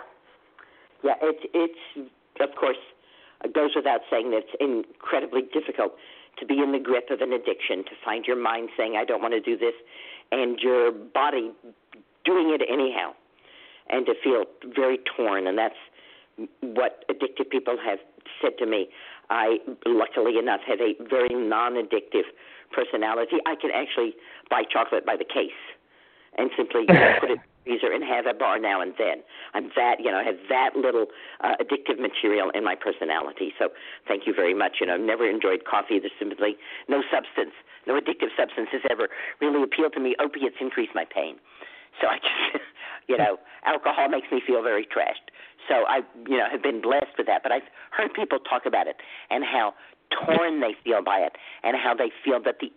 yeah. It's it's of course it goes without saying that it's incredibly difficult to be in the grip of an addiction, to find your mind saying I don't want to do this, and your body doing it anyhow, and to feel very torn. And that's what addicted people have said to me. I, luckily enough, have a very non-addictive personality. I can actually buy chocolate by the case and simply you know, put it in the freezer and have a bar now and then. I'm that, you know, I have that little uh, addictive material in my personality. So thank you very much. You know, I've never enjoyed coffee. There's simply no substance, no addictive substance has ever really appealed to me. Opiates increase my pain. So I just, you know, alcohol makes me feel very trashed. So I, you know, have been blessed with that. But I've heard people talk about it and how torn they feel by it, and how they feel that the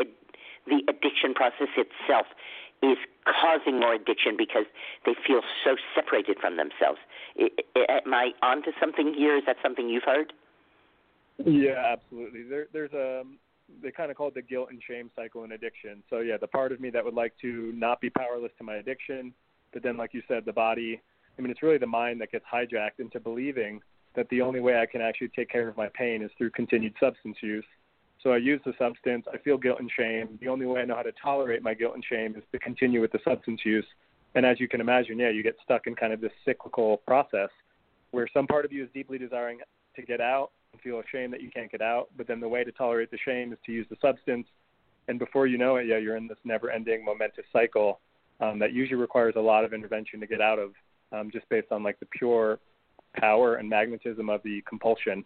the addiction process itself is causing more addiction because they feel so separated from themselves. I, I, am I onto something here? Is that something you've heard? Yeah, absolutely. There, there's a they kind of call it the guilt and shame cycle in addiction. So yeah, the part of me that would like to not be powerless to my addiction, but then like you said, the body. I mean, it's really the mind that gets hijacked into believing that the only way I can actually take care of my pain is through continued substance use. So I use the substance. I feel guilt and shame. The only way I know how to tolerate my guilt and shame is to continue with the substance use. And as you can imagine, yeah, you get stuck in kind of this cyclical process where some part of you is deeply desiring to get out and feel ashamed that you can't get out, but then the way to tolerate the shame is to use the substance. And before you know it, yeah, you're in this never-ending momentous cycle um, that usually requires a lot of intervention to get out of, um, just based on like the pure power and magnetism of the compulsion.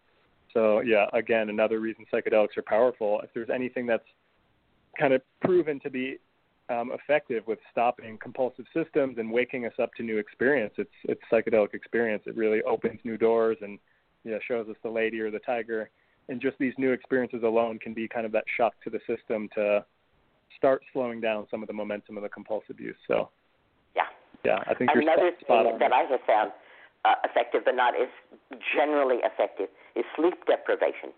So yeah, again, another reason psychedelics are powerful. If there's anything that's kind of proven to be um, effective with stopping compulsive systems and waking us up to new experience, it's it's psychedelic experience. It really opens new doors and yeah, shows us the lady or the tiger. And just these new experiences alone can be kind of that shock to the system to start slowing down some of the momentum of the compulsive use. So yeah, yeah, I think another you're spot thing on. that I have found uh, effective, but not as generally effective, is sleep deprivation.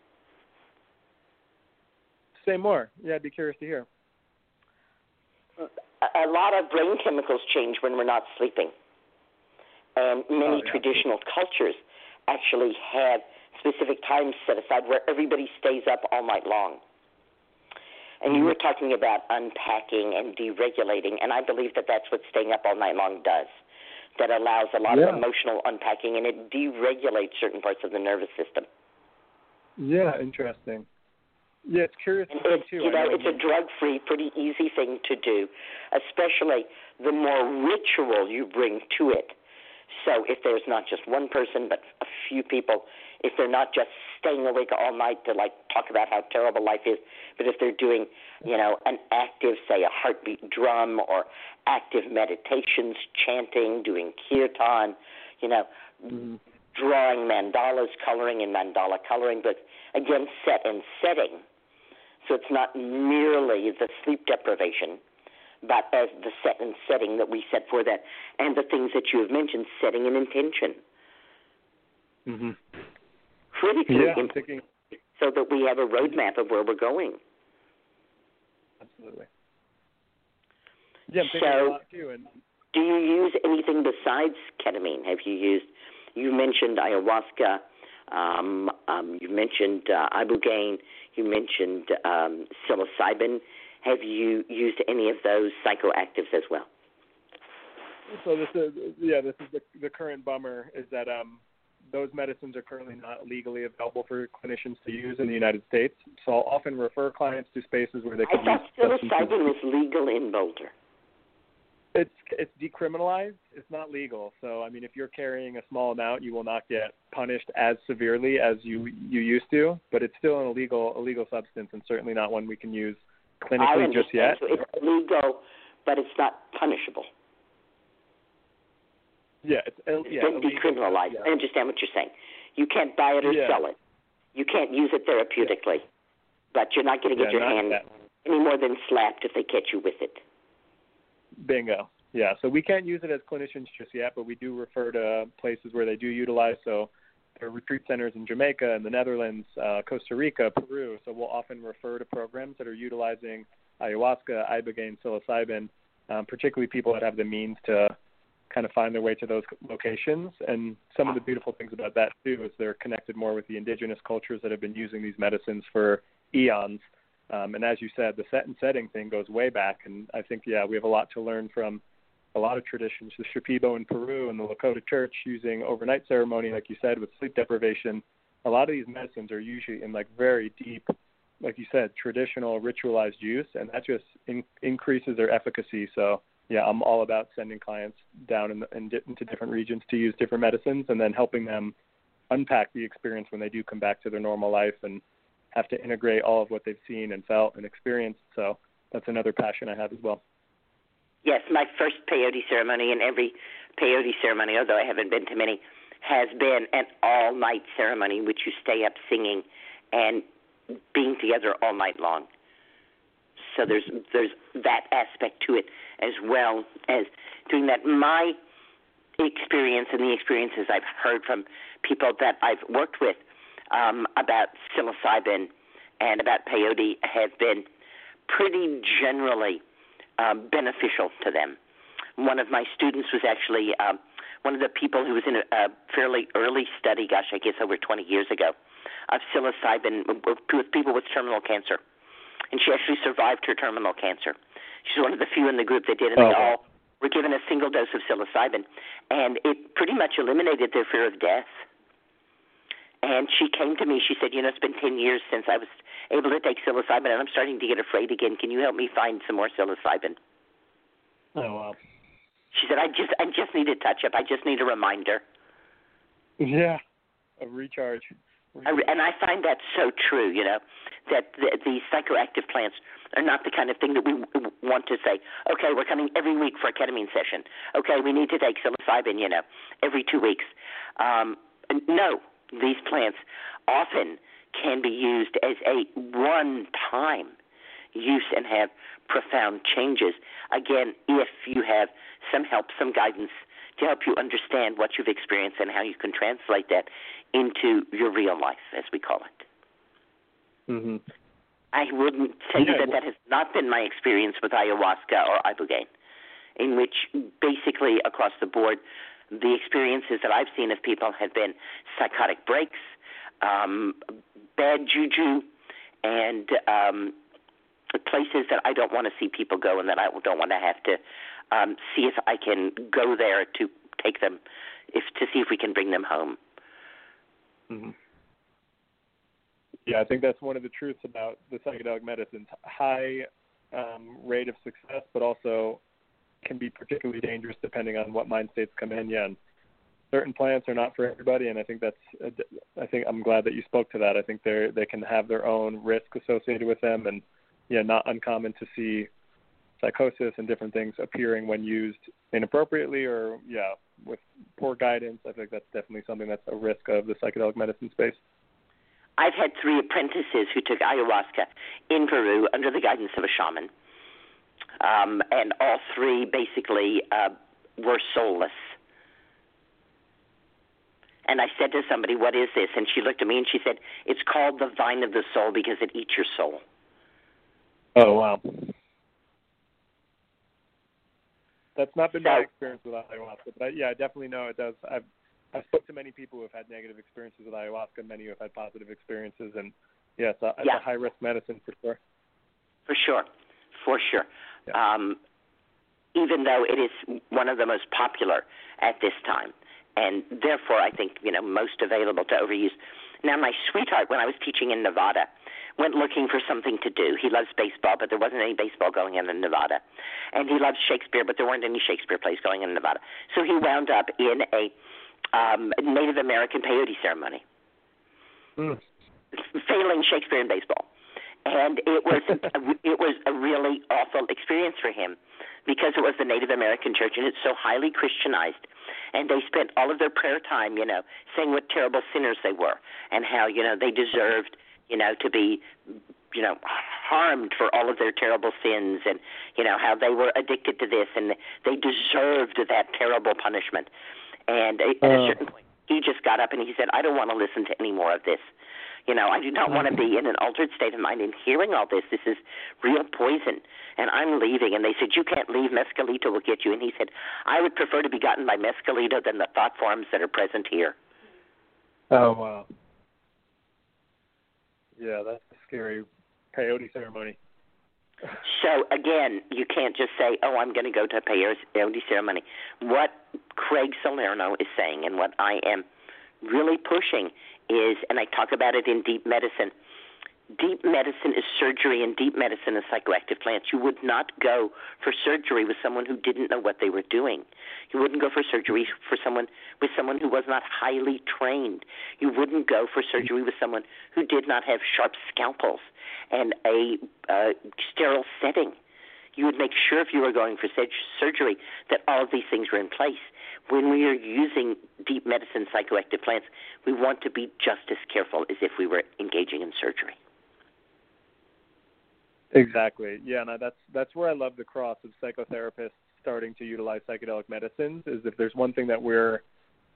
Say more. Yeah, I'd be curious to hear. A, a lot of brain chemicals change when we're not sleeping, and many Oh, yeah. traditional cultures actually have specific times set aside where everybody stays up all night long. And you were talking about unpacking and deregulating, and I believe that that's what staying up all night long does. That allows a lot Yeah. of emotional unpacking, and it deregulates certain parts of the nervous system. Yeah, interesting. Yeah, it's curious And it's, too. you know it's a drug-free, pretty easy thing to do, especially the more ritual you bring to it. So if there's not just one person, but a few people, if they're not just staying awake all night to like talk about how terrible life is, but if they're doing, you know, an active, say, a heartbeat drum or active meditations, chanting, doing kirtan, you know, Mm-hmm. drawing mandalas, coloring in mandala coloring, but again, set and setting. So it's not merely the sleep deprivation, but as the set and setting that we set for that, and the things that you have mentioned, setting an intention. hmm Critically Yeah, important, thinking so that we have a roadmap of where we're going. absolutely. Yeah, I'm thinking So- a lot too, and Do you use anything besides ketamine? Have you used? You mentioned ayahuasca. Um, um, you mentioned uh, ibogaine. You mentioned um, psilocybin. Have you used any of those psychoactives as well? so this is yeah, this is the the current bummer is that um those medicines are currently not legally available for clinicians to use in the United States. So I'll often refer clients to spaces where they I can thought use substances. psilocybin was legal in Boulder. It's it's decriminalized. It's not legal. So I mean, if you're carrying a small amount, you will not get punished as severely as you you used to. But it's still an illegal illegal substance, and certainly not one we can use clinically just yet. So it's illegal, but it's not punishable. Yeah, it's yeah, been decriminalized. yeah. I understand what you're saying. You can't buy it or Yeah. sell it. You can't use it therapeutically. But you're not going to get your hand any more than slapped if they catch you with it. Bingo. Yeah, so we can't use it as clinicians just yet, but we do refer to places where they do utilize. So there are retreat centers in Jamaica and the Netherlands, uh, Costa Rica, Peru. So we'll often refer to programs that are utilizing ayahuasca, ibogaine, psilocybin, um, particularly people that have the means to kind of find their way to those locations. And some of the beautiful things about that too is they're connected more with the indigenous cultures that have been using these medicines for eons. Um, and as you said, the set and setting thing goes way back. And I think, yeah, we have a lot to learn from a lot of traditions. The Shipibo in Peru and the Lakota Church using overnight ceremony, like you said, with sleep deprivation. A lot of these medicines are usually in like very deep, like you said, traditional ritualized use, and that just in, increases their efficacy. So yeah, I'm all about sending clients down in, in into different regions to use different medicines, and then helping them unpack the experience when they do come back to their normal life and have to integrate all of what they've seen and felt and experienced. So that's another passion I have as well. Yes, my first peyote ceremony, and every peyote ceremony, although I haven't been to many, has been an all night ceremony, which you stay up singing and being together all night long. So there's there's that aspect to it as well as doing that. My experience and the experiences I've heard from people that I've worked with um, about psilocybin and about peyote have been pretty generally um, beneficial to them. One of my students was actually um, one of the people who was in a, a fairly early study, gosh, I guess over 20 years ago, of psilocybin with people with terminal cancer, and she actually survived her terminal cancer. She's one of the few in the group that did, and oh. they all were given a single dose of psilocybin, and it pretty much eliminated their fear of death. And she came to me. She said, "You know, it's been ten years since I was able to take psilocybin, and I'm starting to get afraid again. Can you help me find some more psilocybin?" Oh wow. She said, "I just, I just need a touch up. I just need a reminder." Yeah, a recharge. And I find that so true. You know, that the, the psychoactive plants are not the kind of thing that we want to say. Okay, we're coming every week for a ketamine session. Okay, we need to take psilocybin. You know, every two weeks. Um, no, these plants often can be used as a one time use and have profound changes. Again, if you have some help, some guidance to help you understand what you've experienced and how you can translate that into your real life, as we call it. Mm-hmm. I wouldn't tell yeah. you that that has not been my experience with ayahuasca or ibogaine, in which basically across the board the experiences that I've seen of people have been psychotic breaks, um, bad juju, and um, places that I don't want to see people go, and that I don't want to have to um, see if I can go there to take them, if to see if we can bring them home. Mm-hmm. Yeah, I think that's one of the truths about the psychedelic medicines: high um, rate of success, but also can be particularly dangerous depending on what mind states come in. Yeah, and certain plants are not for everybody, and I think that's. I think I'm glad that you spoke to that. I think they they can have their own risk associated with them, and yeah, not uncommon to see psychosis and different things appearing when used inappropriately or yeah with poor guidance. I think that's definitely something that's a risk of the psychedelic medicine space. I've had three apprentices who took ayahuasca in Peru under the guidance of a shaman um, and all three basically uh, were soulless. And I said to somebody, "What is this?" And she looked at me and she said, "It's called the vine of the soul because it eats your soul." Oh wow. That's not been so, my experience with ayahuasca, but I, yeah, I definitely know it does. I've I've spoke to many people who have had negative experiences with ayahuasca, many who have had positive experiences, and yeah, it's a, it's yeah. a high risk medicine for sure. For sure, for sure. Yeah. Um, even though it is one of the most popular at this time, and therefore I think you know most available to overuse. Now, my sweetheart, when I was teaching in Nevada, went looking for something to do. He loves baseball, but there wasn't any baseball going on in Nevada, and he loves Shakespeare, but there weren't any Shakespeare plays going in Nevada. So he wound up in a um, Native American peyote ceremony, mm. failing Shakespeare and baseball and it was it was a really awful experience for him because it was the Native American church and it's so highly Christianized and they spent all of their prayer time, you know, saying what terrible sinners they were and how, you know, they deserved, you know, to be you know, harmed for all of their terrible sins and, you know, how they were addicted to this and they deserved that terrible punishment. And at a Uh. certain point he just got up and he said, I don't want to listen to any more of this. You know, I do not want to be in an altered state of mind and hearing all this. This is real poison. And I'm leaving. And they said, You can't leave. Mescalito will get you. And he said, I would prefer to be gotten by Mescalito than the thought forms that are present here. Oh, wow. Yeah, that's a scary peyote ceremony. So again, you can't just say, "Oh, I'm going to go to a peyote ceremony." What Craig Salerno is saying, and what I am really pushing, is, and I talk about it in deep medicine. Deep medicine is surgery, and deep medicine is psychoactive plants. You would not go for surgery with someone who didn't know what they were doing. You wouldn't go for surgery for someone with someone who was not highly trained. You wouldn't go for surgery with someone who did not have sharp scalpels and a uh, sterile setting. You would make sure if you were going for surgery that all of these things were in place. When we are using deep medicine psychoactive plants, we want to be just as careful as if we were engaging in surgery. Exactly. Yeah, and that's that's where I love the cross of psychotherapists starting to utilize psychedelic medicines. Is if there's one thing that we're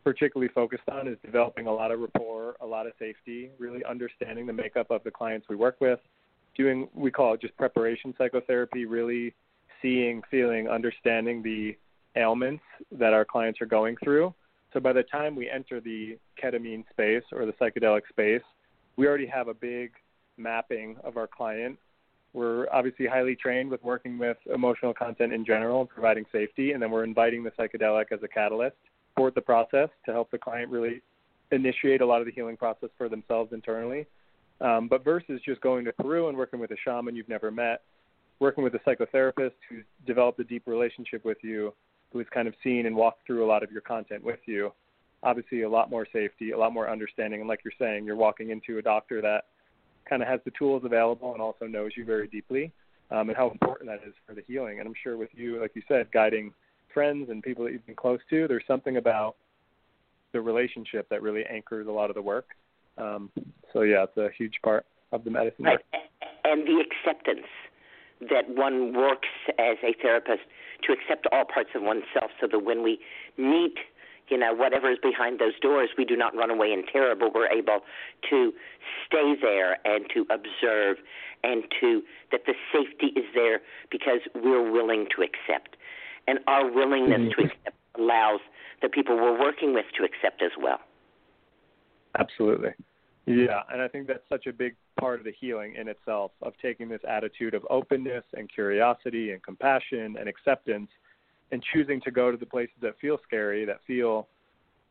particularly focused on is developing a lot of rapport, a lot of safety, really understanding the makeup of the clients we work with, doing we call it just preparation psychotherapy, really seeing, feeling, understanding the ailments that our clients are going through So by the time we enter the ketamine space or the psychedelic space, we already have a big mapping of our client. We're obviously highly trained with working with emotional content in general and providing safety, and then we're inviting the psychedelic as a catalyst for the process to help the client really initiate a lot of the healing process for themselves internally. Um, but versus just going to Peru and working with a shaman you've never met, working with a psychotherapist who's developed a deep relationship with you, who's kind of seen and walked through a lot of your content with you, obviously a lot more safety, a lot more understanding. And like you're saying, you're walking into a doctor that kind of has the tools available and also knows you very deeply, um, and how important that is for the healing. And I'm sure with you, like you said, guiding friends and people that you've been close to, there's something about the relationship that really anchors a lot of the work. Um, so yeah, it's a huge part of the medicine right. And the acceptance that one works as a therapist to accept all parts of oneself so that when we meet you know whatever is behind those doors we do not run away in terror but we're able to stay there and to observe and to that the safety is there because we're willing to accept. And our willingness mm-hmm. to accept allows the people we're working with to accept as well. Absolutely. Yeah and i think that's such a big part of the healing in itself of taking this attitude of openness and curiosity and compassion and acceptance and choosing to go to the places that feel scary, that feel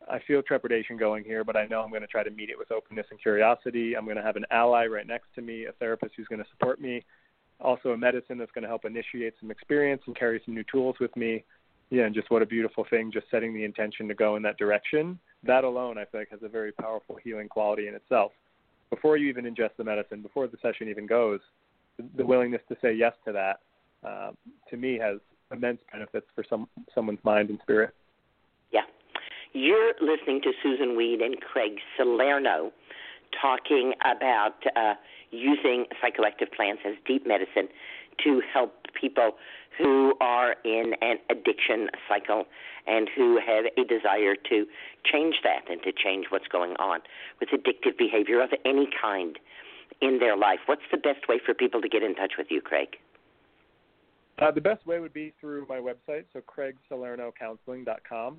I feel trepidation going here, but I know I'm going to try to meet it with openness and curiosity. I'm going to have an ally right next to me, a therapist who's going to support me, also a medicine that's going to help initiate some experience and carry some new tools with me. Yeah, and just what a beautiful thing, just setting the intention to go in that direction. That alone, I feel like, has a very powerful healing quality in itself. Before you even ingest the medicine, before the session even goes, the willingness to say yes to that, uh, to me, has immense benefits for some someone's mind and spirit. Yeah. You're listening to Susun Weed and Craig Salerno talking about uh, using psychoactive plants as deep medicine to help people who are in an addiction cycle and who have a desire to change that and to change what's going on with addictive behavior of any kind in their life. What's the best way for people to get in touch with you, Craig? Uh, the best way would be through my website, so craigsalernocounseling.com.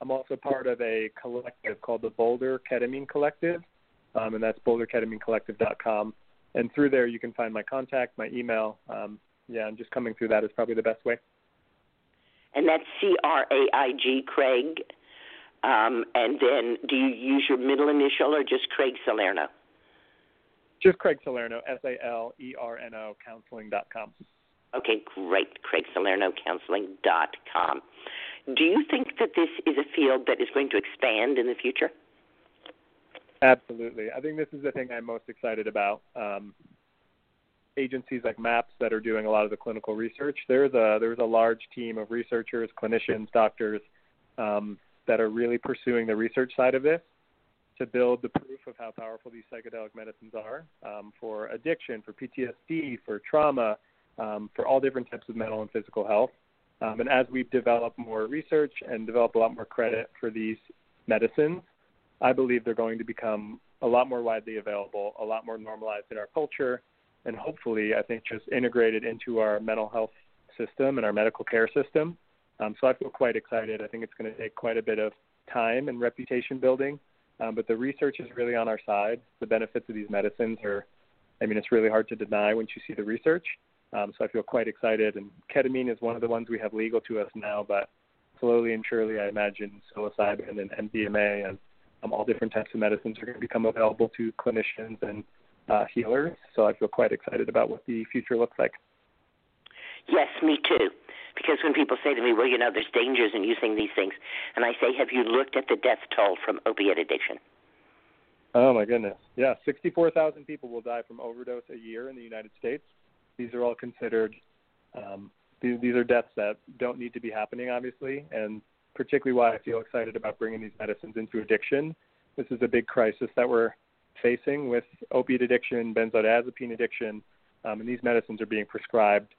I'm also part of a collective called the Boulder Ketamine Collective, um, and that's boulderketaminecollective.com. And through there, you can find my contact, my email. Um, yeah, and just coming through that is probably the best way. And that's C R A I G, Craig. Um, and then do you use your middle initial or just Craig Salerno? Just Craig Salerno, S A L E R N O, counseling.com. Okay, great. CraigSalernoCounseling.com. Do you think that this is a field that is going to expand in the future? Absolutely. I think this is the thing I'm most excited about. Um, agencies like MAPS that are doing a lot of the clinical research. There's a there's a large team of researchers, clinicians, doctors um, that are really pursuing the research side of this to build the proof of how powerful these psychedelic medicines are um, for addiction, for PTSD, for trauma, um, for all different types of mental and physical health. Um, and as we develop more research and develop a lot more credit for these medicines, I believe they're going to become a lot more widely available, a lot more normalized in our culture, and hopefully, I think, just integrated into our mental health system and our medical care system. Um, so I feel quite excited. I think it's going to take quite a bit of time and reputation building, um, but the research is really on our side. The benefits of these medicines are, I mean, it's really hard to deny once you see the research. Um, so I feel quite excited. And ketamine is one of the ones we have legal to us now, but slowly and surely, I imagine psilocybin and MDMA and um, all different types of medicines are going to become available to clinicians and uh, healers. So I feel quite excited about what the future looks like. Yes, me too. Because when people say to me, well, you know, there's dangers in using these things, and I say, have you looked at the death toll from opiate addiction? Oh, my goodness. Yeah, 64,000 people will die from overdose a year in the United States. These are all considered. Um, these, these are deaths that don't need to be happening, obviously, and particularly why I feel excited about bringing these medicines into addiction. This is a big crisis that we're facing with opiate addiction, benzodiazepine addiction, um, and these medicines are being prescribed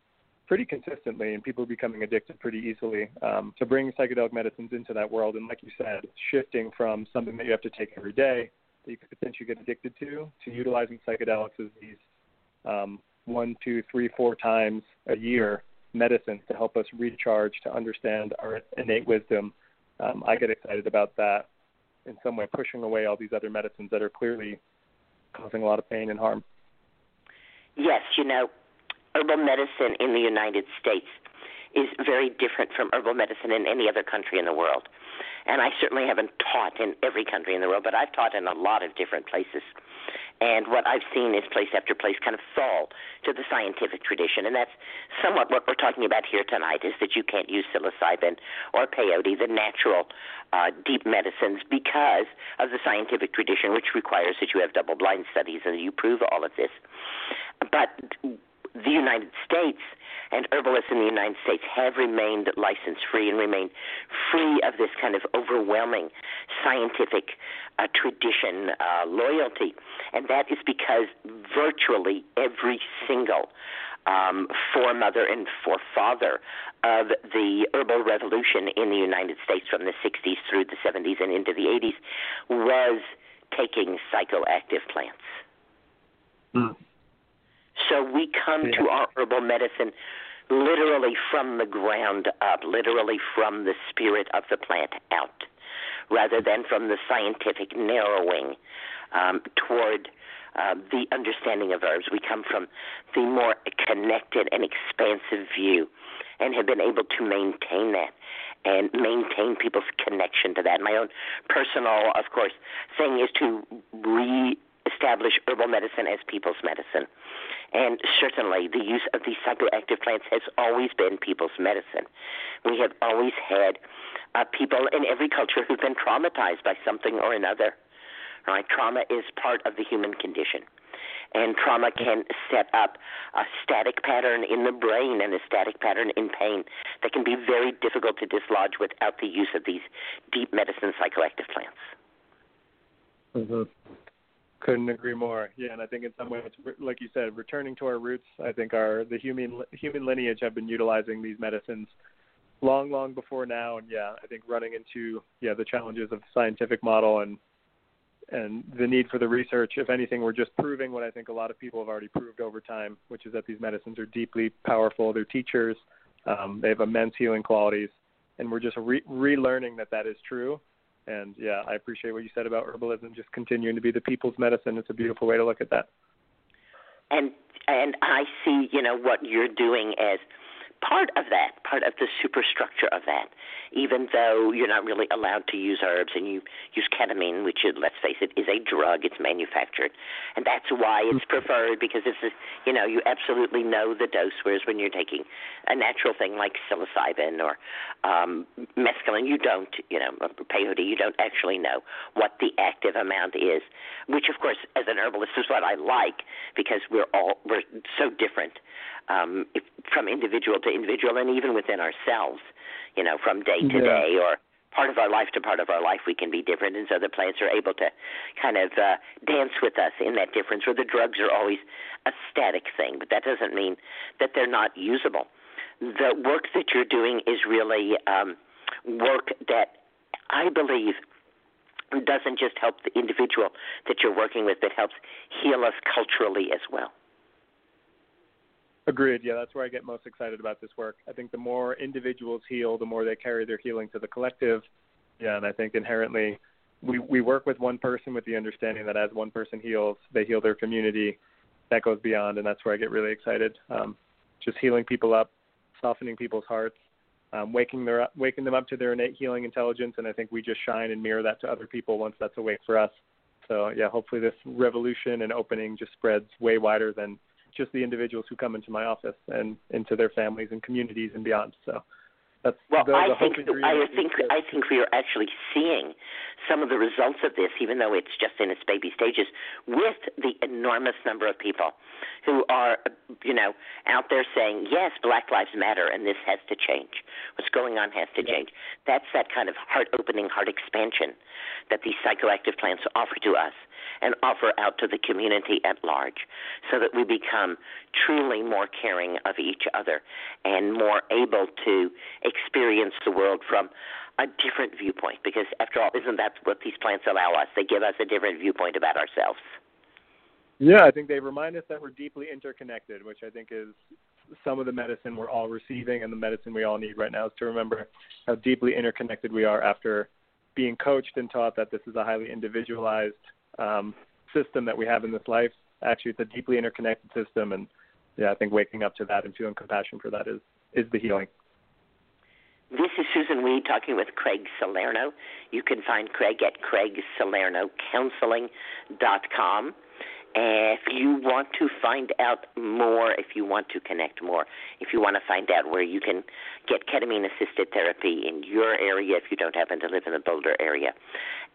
pretty consistently, and people are becoming addicted pretty easily. Um, so bringing psychedelic medicines into that world, and like you said, shifting from something that you have to take every day that you could potentially get addicted to, to utilizing psychedelics as these um, one, two, three, four times a year medicines to help us recharge, to understand our innate wisdom, um, I get excited about that in some way, pushing away all these other medicines that are clearly causing a lot of pain and harm. Yes, you know, herbal medicine in the United States is very different from herbal medicine in any other country in the world. And I certainly haven't taught in every country in the world, but I've taught in a lot of different places. And what I've seen is place after place kind of fall to the scientific tradition. And that's somewhat what we're talking about here tonight is that you can't use psilocybin or peyote, the natural uh, deep medicines, because of the scientific tradition, which requires that you have double blind studies and you prove all of this. But the United States and herbalists in the United States have remained license free and remain free of this kind of overwhelming scientific uh, tradition uh, loyalty. And that is because virtually every single um, foremother and forefather of the herbal revolution in the United States from the 60s through the 70s and into the 80s was taking psychoactive plants. Mm. So we come yeah. to our herbal medicine literally from the ground up, literally from the spirit of the plant out, rather than from the scientific narrowing um, toward uh, the understanding of herbs. We come from the more connected and expansive view and have been able to maintain that and maintain people's connection to that. My own personal, of course, thing is to re establish herbal medicine as people's medicine. And certainly the use of these psychoactive plants has always been people's medicine. We have always had uh, people in every culture who've been traumatized by something or another. Right? Trauma is part of the human condition. And trauma can set up a static pattern in the brain and a static pattern in pain that can be very difficult to dislodge without the use of these deep medicine psychoactive plants. Mm-hmm. Couldn't agree more. Yeah, and I think in some ways, like you said, returning to our roots. I think our the human human lineage have been utilizing these medicines long, long before now. And yeah, I think running into yeah the challenges of the scientific model and and the need for the research. If anything, we're just proving what I think a lot of people have already proved over time, which is that these medicines are deeply powerful. They're teachers. Um, they have immense healing qualities, and we're just re- relearning that that is true and yeah, I appreciate what you said about herbalism just continuing to be the people's medicine. It's a beautiful way to look at that. And and I see, you know, what you're doing as part of that, part of the superstructure of that, even though you're not really allowed to use herbs and you use ketamine, which, is, let's face it, is a drug. It's manufactured, and that's why it's preferred because it's, a, you know, you absolutely know the dose. Whereas when you're taking a natural thing like psilocybin or um, mescaline, you don't, you know, peyote, you don't actually know what the active amount is. Which, of course, as an herbalist, is what I like because we're all we're so different um, from individual to individual and even within ourselves, you know, from day to yeah. day or part of our life to part of our life we can be different. And so the plants are able to kind of uh, dance with us in that difference where the drugs are always a static thing but that doesn't mean that they're not usable. The work that you're doing is really um, work that i believe doesn't just help the individual that you're working with but helps heal us culturally as well Agreed. Yeah, that's where I get most excited about this work. I think the more individuals heal, the more they carry their healing to the collective. Yeah, and I think inherently we we work with one person with the understanding that as one person heals, they heal their community. That goes beyond, and that's where I get really excited. Um, just healing people up, softening people's hearts, um, waking their waking them up to their innate healing intelligence, and I think we just shine and mirror that to other people once that's awake for us. So yeah, hopefully this revolution and opening just spreads way wider than just the individuals who come into my office and into their families and communities and beyond. So that's well, the, I the think I think I think we are actually seeing some of the results of this, even though it's just in its baby stages, with the enormous number of people who are, you know, out there saying, yes, Black Lives Matter, and this has to change. What's going on has to change. That's that kind of heart opening, heart expansion that these psychoactive plants offer to us and offer out to the community at large so that we become truly more caring of each other and more able to experience the world from a different viewpoint. Because after all isn't that what these plants allow us? They give us a different viewpoint about ourselves. Yeah i think they remind us that we're deeply interconnected which i think is some of the medicine we're all receiving and the medicine we all need right now is to remember how deeply interconnected we are after being coached and taught that this is a highly individualized um, system that we have in this life. Actually, it's a deeply interconnected system, and yeah, I think waking up to that and feeling compassion for that is is the healing. This is Susun Weed talking with Craig Salerno. You can find Craig at craigsalernocounseling.com. If you want to find out more, if you want to connect more, if you want to find out where you can get ketamine assisted therapy in your area if you don't happen to live in the Boulder area.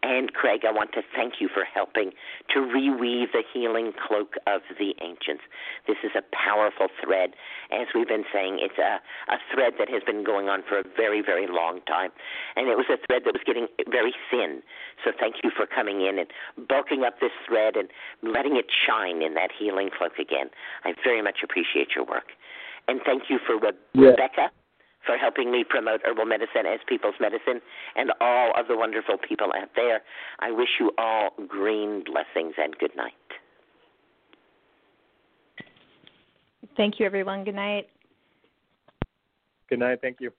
And Craig, I want to thank you for helping to reweave the healing cloak of the ancients. This is a powerful thread. As we've been saying, it's a, a thread that has been going on for a very, very long time. And it was a thread that was getting very thin. So thank you for coming in and bulking up this thread and letting it shine in that healing cloak again. I very much appreciate your work. And thank you for Re- Yeah. Rebecca for helping me promote herbal medicine as people's medicine and all of the wonderful people out there. I wish you all green blessings and good night. Thank you, everyone. Good night. Good night. Thank you.